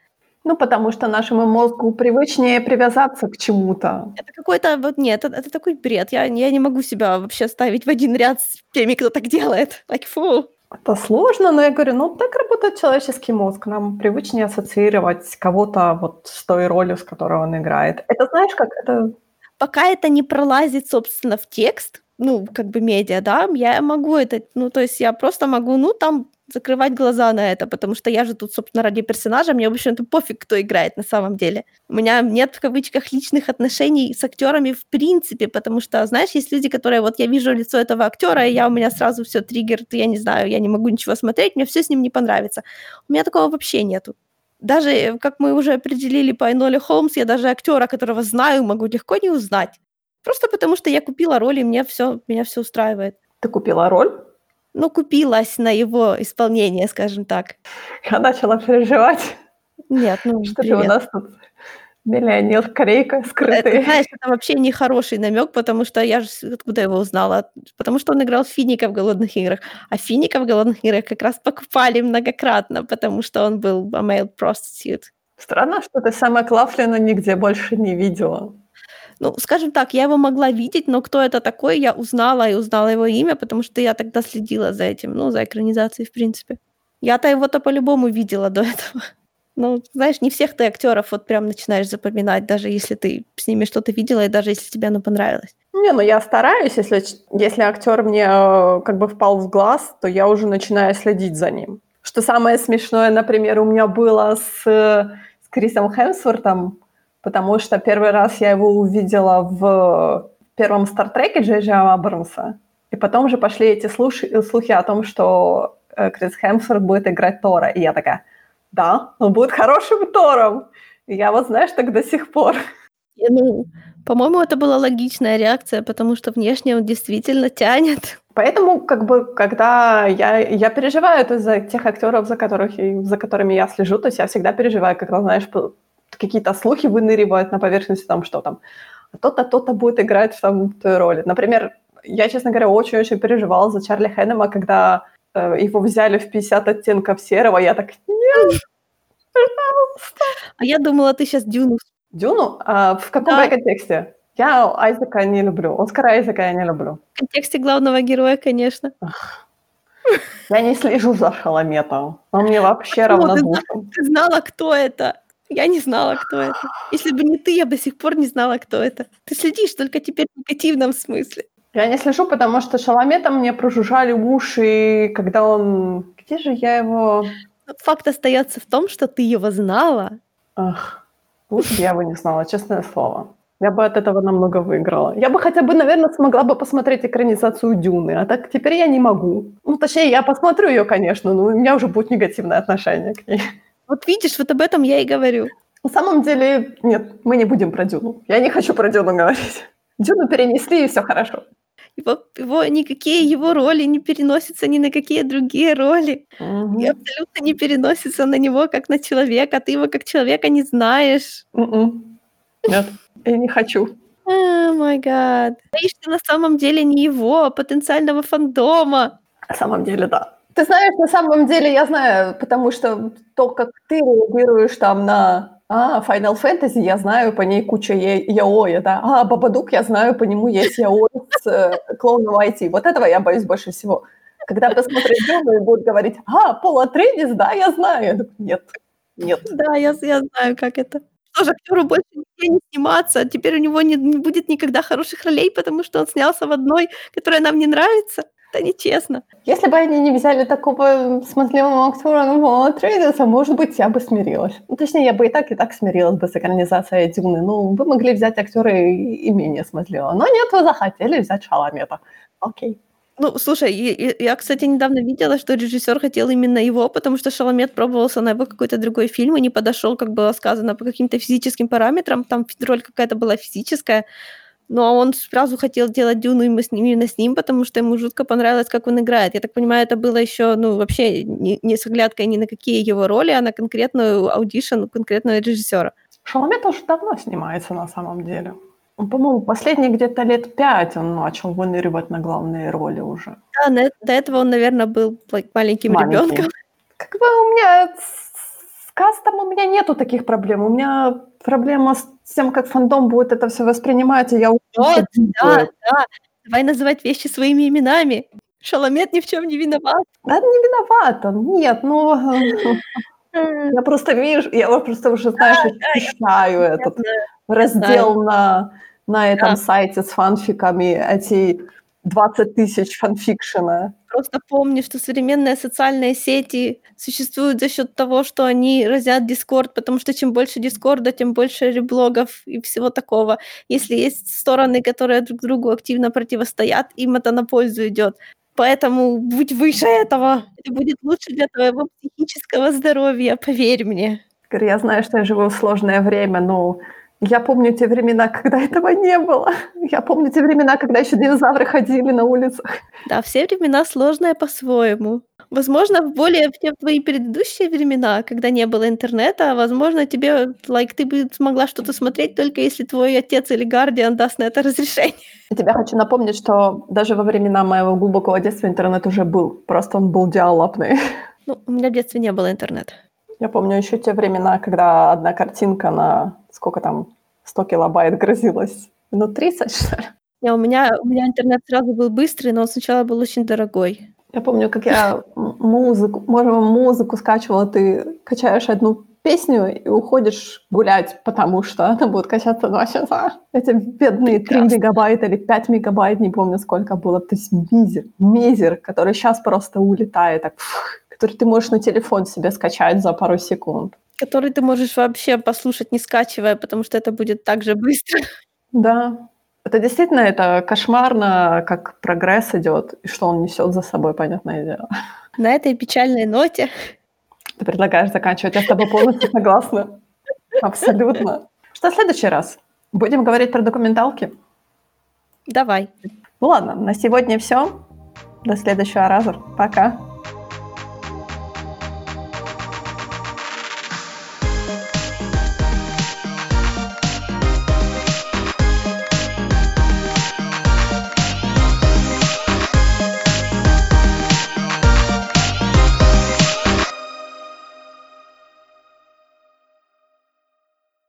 A: Ну, потому что нашему мозгу привычнее привязаться к чему-то.
B: это какой-то, вот нет, это, это такой бред. Я, я не могу себя вообще ставить в один ряд с теми, кто так делает. Like, фу.
A: Это сложно, но я говорю, ну так работает человеческий мозг. Нам привычнее ассоциировать кого-то вот с той ролью, с которой он играет. Это знаешь, как это
B: Пока это не пролазит, собственно, в текст, ну, как бы медиа, да, я могу это, ну, то есть я просто могу, ну, там закрывать глаза на это, потому что я же тут, собственно, ради персонажа, мне, в общем-то, пофиг, кто играет на самом деле. У меня нет, в кавычках, личных отношений с актерами в принципе, потому что, знаешь, есть люди, которые, вот я вижу лицо этого актера, и я у меня сразу все триггер, я не знаю, я не могу ничего смотреть, мне все с ним не понравится. У меня такого вообще нету. Даже, э, как мы уже определили по Эноли Холмс, я даже актера, которого знаю, могу легко не узнать. Просто потому что я купила роль, и мне все, меня все устраивает.
A: ты купила роль.
B: Ну, купилась на его исполнение, скажем так.
A: Я начала переживать,
B: Нет, ну,
A: что
B: привет.
A: у нас тут миллионер корейка
B: Это,
A: скрытый.
B: знаешь, это вообще не хороший намек, потому что я же откуда его узнала? Потому что он играл Финика в «Голодных играх». А Финика в «Голодных играх» как раз покупали многократно, потому что он был a male prostitute.
A: Странно, что ты Сэма Клафлина нигде больше не видела.
B: Ну, скажем так, я его могла видеть, но кто это такой, я узнала и узнала его имя, потому что я тогда следила за этим, ну, за экранизацией, в принципе. Я-то его-то по-любому видела до этого. Ну, знаешь, не всех ты актеров вот прям начинаешь запоминать, даже если ты с ними что-то видела, и даже если тебе оно понравилось.
A: Не, ну я стараюсь, если, если актер мне э, как бы впал в глаз, то я уже начинаю следить за ним. Что самое смешное, например, у меня было с, с Крисом Хемсвортом, потому что первый раз я его увидела в первом Стартреке Джей Джей Абрамса, и потом же пошли эти слухи, слухи о том, что э, Крис Хемсворт будет играть Тора, и я такая, да, он будет хорошим Тором. И я вот, знаешь, так до сих пор.
B: Ну, по-моему, это была логичная реакция, потому что внешне он действительно тянет.
A: Поэтому, как бы, когда я, я переживаю это за тех актеров, за, которых, за которыми я слежу, то есть я всегда переживаю, когда, знаешь, какие-то слухи выныривают на поверхности, там, что там, то-то, то-то будет играть в там, той роли. Например, я, честно говоря, очень-очень переживала за Чарли Хэннема, когда э, его взяли в 50 оттенков серого, я так, нет,
B: пожалуйста. А я думала, ты сейчас Дюну.
A: Дюну? А в каком да. контексте? Я Айзека не люблю. Оскара Айзека я не люблю.
B: В контексте главного героя, конечно.
A: Я не слежу за Шаламетом. Он мне вообще равнодушен.
B: Ты, ты знала, кто это? Я не знала, кто это. Если бы не ты, я до сих пор не знала, кто это. Ты следишь только теперь в негативном смысле.
A: Я не слежу, потому что Шаламета мне прожужжали уши, когда он... Где же я его...
B: Факт остается в том, что ты его знала.
A: Ах, лучше бы я его не знала, честное слово. Я бы от этого намного выиграла. Я бы хотя бы, наверное, смогла бы посмотреть экранизацию Дюны, а так теперь я не могу. Ну, точнее, я посмотрю ее, конечно, но у меня уже будет негативное отношение к ней.
B: Вот видишь, вот об этом я и говорю.
A: На самом деле, нет, мы не будем про Дюну. Я не хочу про Дюну говорить. Дюну перенесли, и все хорошо.
B: Его, его никакие его роли не переносятся ни на какие другие роли. Угу. И абсолютно не переносятся на него как на человека. Ты его как человека не знаешь.
A: Mm-mm. Нет, я не хочу.
B: О май гад. Боишься на самом деле не его, а потенциального фандома.
A: На самом деле, да. Ты знаешь, на самом деле я знаю, потому что то, как ты реагируешь там на а, Final Fantasy, я знаю, по ней куча яоя, да. А, Бабадук, я знаю, по нему есть яой с э, клоуном IT. Вот этого я боюсь больше всего. Когда посмотрят фильм и будут говорить, а, Пола Трейдис, да, я знаю. Я нет, нет.
B: Да, я, я знаю, как это. Тоже актеру больше нигде не сниматься. Теперь у него не, не будет никогда хороших ролей, потому что он снялся в одной, которая нам не нравится. Это нечестно.
A: Если бы они не взяли такого смазливого актера нового Трейдерса, может быть, я бы смирилась. Ну, точнее, я бы и так, и так смирилась бы с экранизацией Дюны. Ну, вы могли взять актера и, и менее смазливого. Но нет, вы захотели взять Шаламета. Окей.
B: Ну, слушай, я, я, кстати, недавно видела, что режиссер хотел именно его, потому что Шаламет пробовался на его какой-то другой фильм и не подошел, как было сказано, по каким-то физическим параметрам. Там роль какая-то была физическая. Но ну, а он сразу хотел делать Дюну именно с ним, именно с ним, потому что ему жутко понравилось, как он играет. Я так понимаю, это было еще, ну, вообще не, не с оглядкой ни на какие его роли, а на конкретную audition конкретного режиссера.
A: Шаламет уже давно снимается на самом деле. Он, по-моему, последние где-то лет пять он начал выныривать на главные роли уже.
B: Да, на, до этого он, наверное, был маленьким Маленький. ребенком.
A: Как бы у меня с кастом у меня нету таких проблем. У меня проблема с тем, как фандом будет это все воспринимать, и я вот,
B: да, да. Давай называть вещи своими именами. Шаламет ни в чем не виноват.
A: Да, не виноват он. Нет, ну... Я просто вижу, я просто уже, знаешь, ощущаю этот раздел на, на этом сайте с фанфиками, эти 20 тысяч фанфикшена.
B: Просто помни, что современные социальные сети существуют за счет того, что они разят Дискорд, потому что чем больше Дискорда, тем больше реблогов и всего такого. Если есть стороны, которые друг другу активно противостоят, им это на пользу идет. Поэтому будь выше этого. Это будет лучше для твоего психического здоровья, поверь мне.
A: Я знаю, что я живу в сложное время, но я помню те времена, когда этого не было. Я помню те времена, когда еще динозавры ходили на улицах.
B: Да, все времена сложные по-своему. Возможно, в более в твои предыдущие времена, когда не было интернета, возможно, тебе, like, ты бы смогла что-то смотреть только если твой отец или гардиан даст на это разрешение.
A: Я тебе хочу напомнить, что даже во времена моего глубокого детства интернет уже был, просто он был диалапный.
B: Ну, у меня в детстве не было интернета.
A: Я помню еще те времена, когда одна картинка на сколько там, 100 килобайт грозилась Минут 30, что ли?
B: Не, у меня, у меня интернет сразу был быстрый, но он сначала был очень дорогой.
A: Я помню, как я музыку, может, музыку скачивала, ты качаешь одну песню и уходишь гулять, потому что она будет качаться два часа. Эти бедные Прекрасно. 3 мегабайта или 5 мегабайт, не помню, сколько было. То есть мизер, мизер, который сейчас просто улетает, так, фух, который ты можешь на телефон себе скачать за пару секунд.
B: Который ты можешь вообще послушать, не скачивая, потому что это будет так же быстро.
A: Да, это действительно это кошмарно, как прогресс идет и что он несет за собой, понятное дело.
B: На этой печальной ноте
A: ты предлагаешь заканчивать. Я с тобой полностью согласна. Абсолютно. Что в следующий раз? Будем говорить про документалки?
B: Давай.
A: Ну ладно, на сегодня все. До следующего раза. Пока.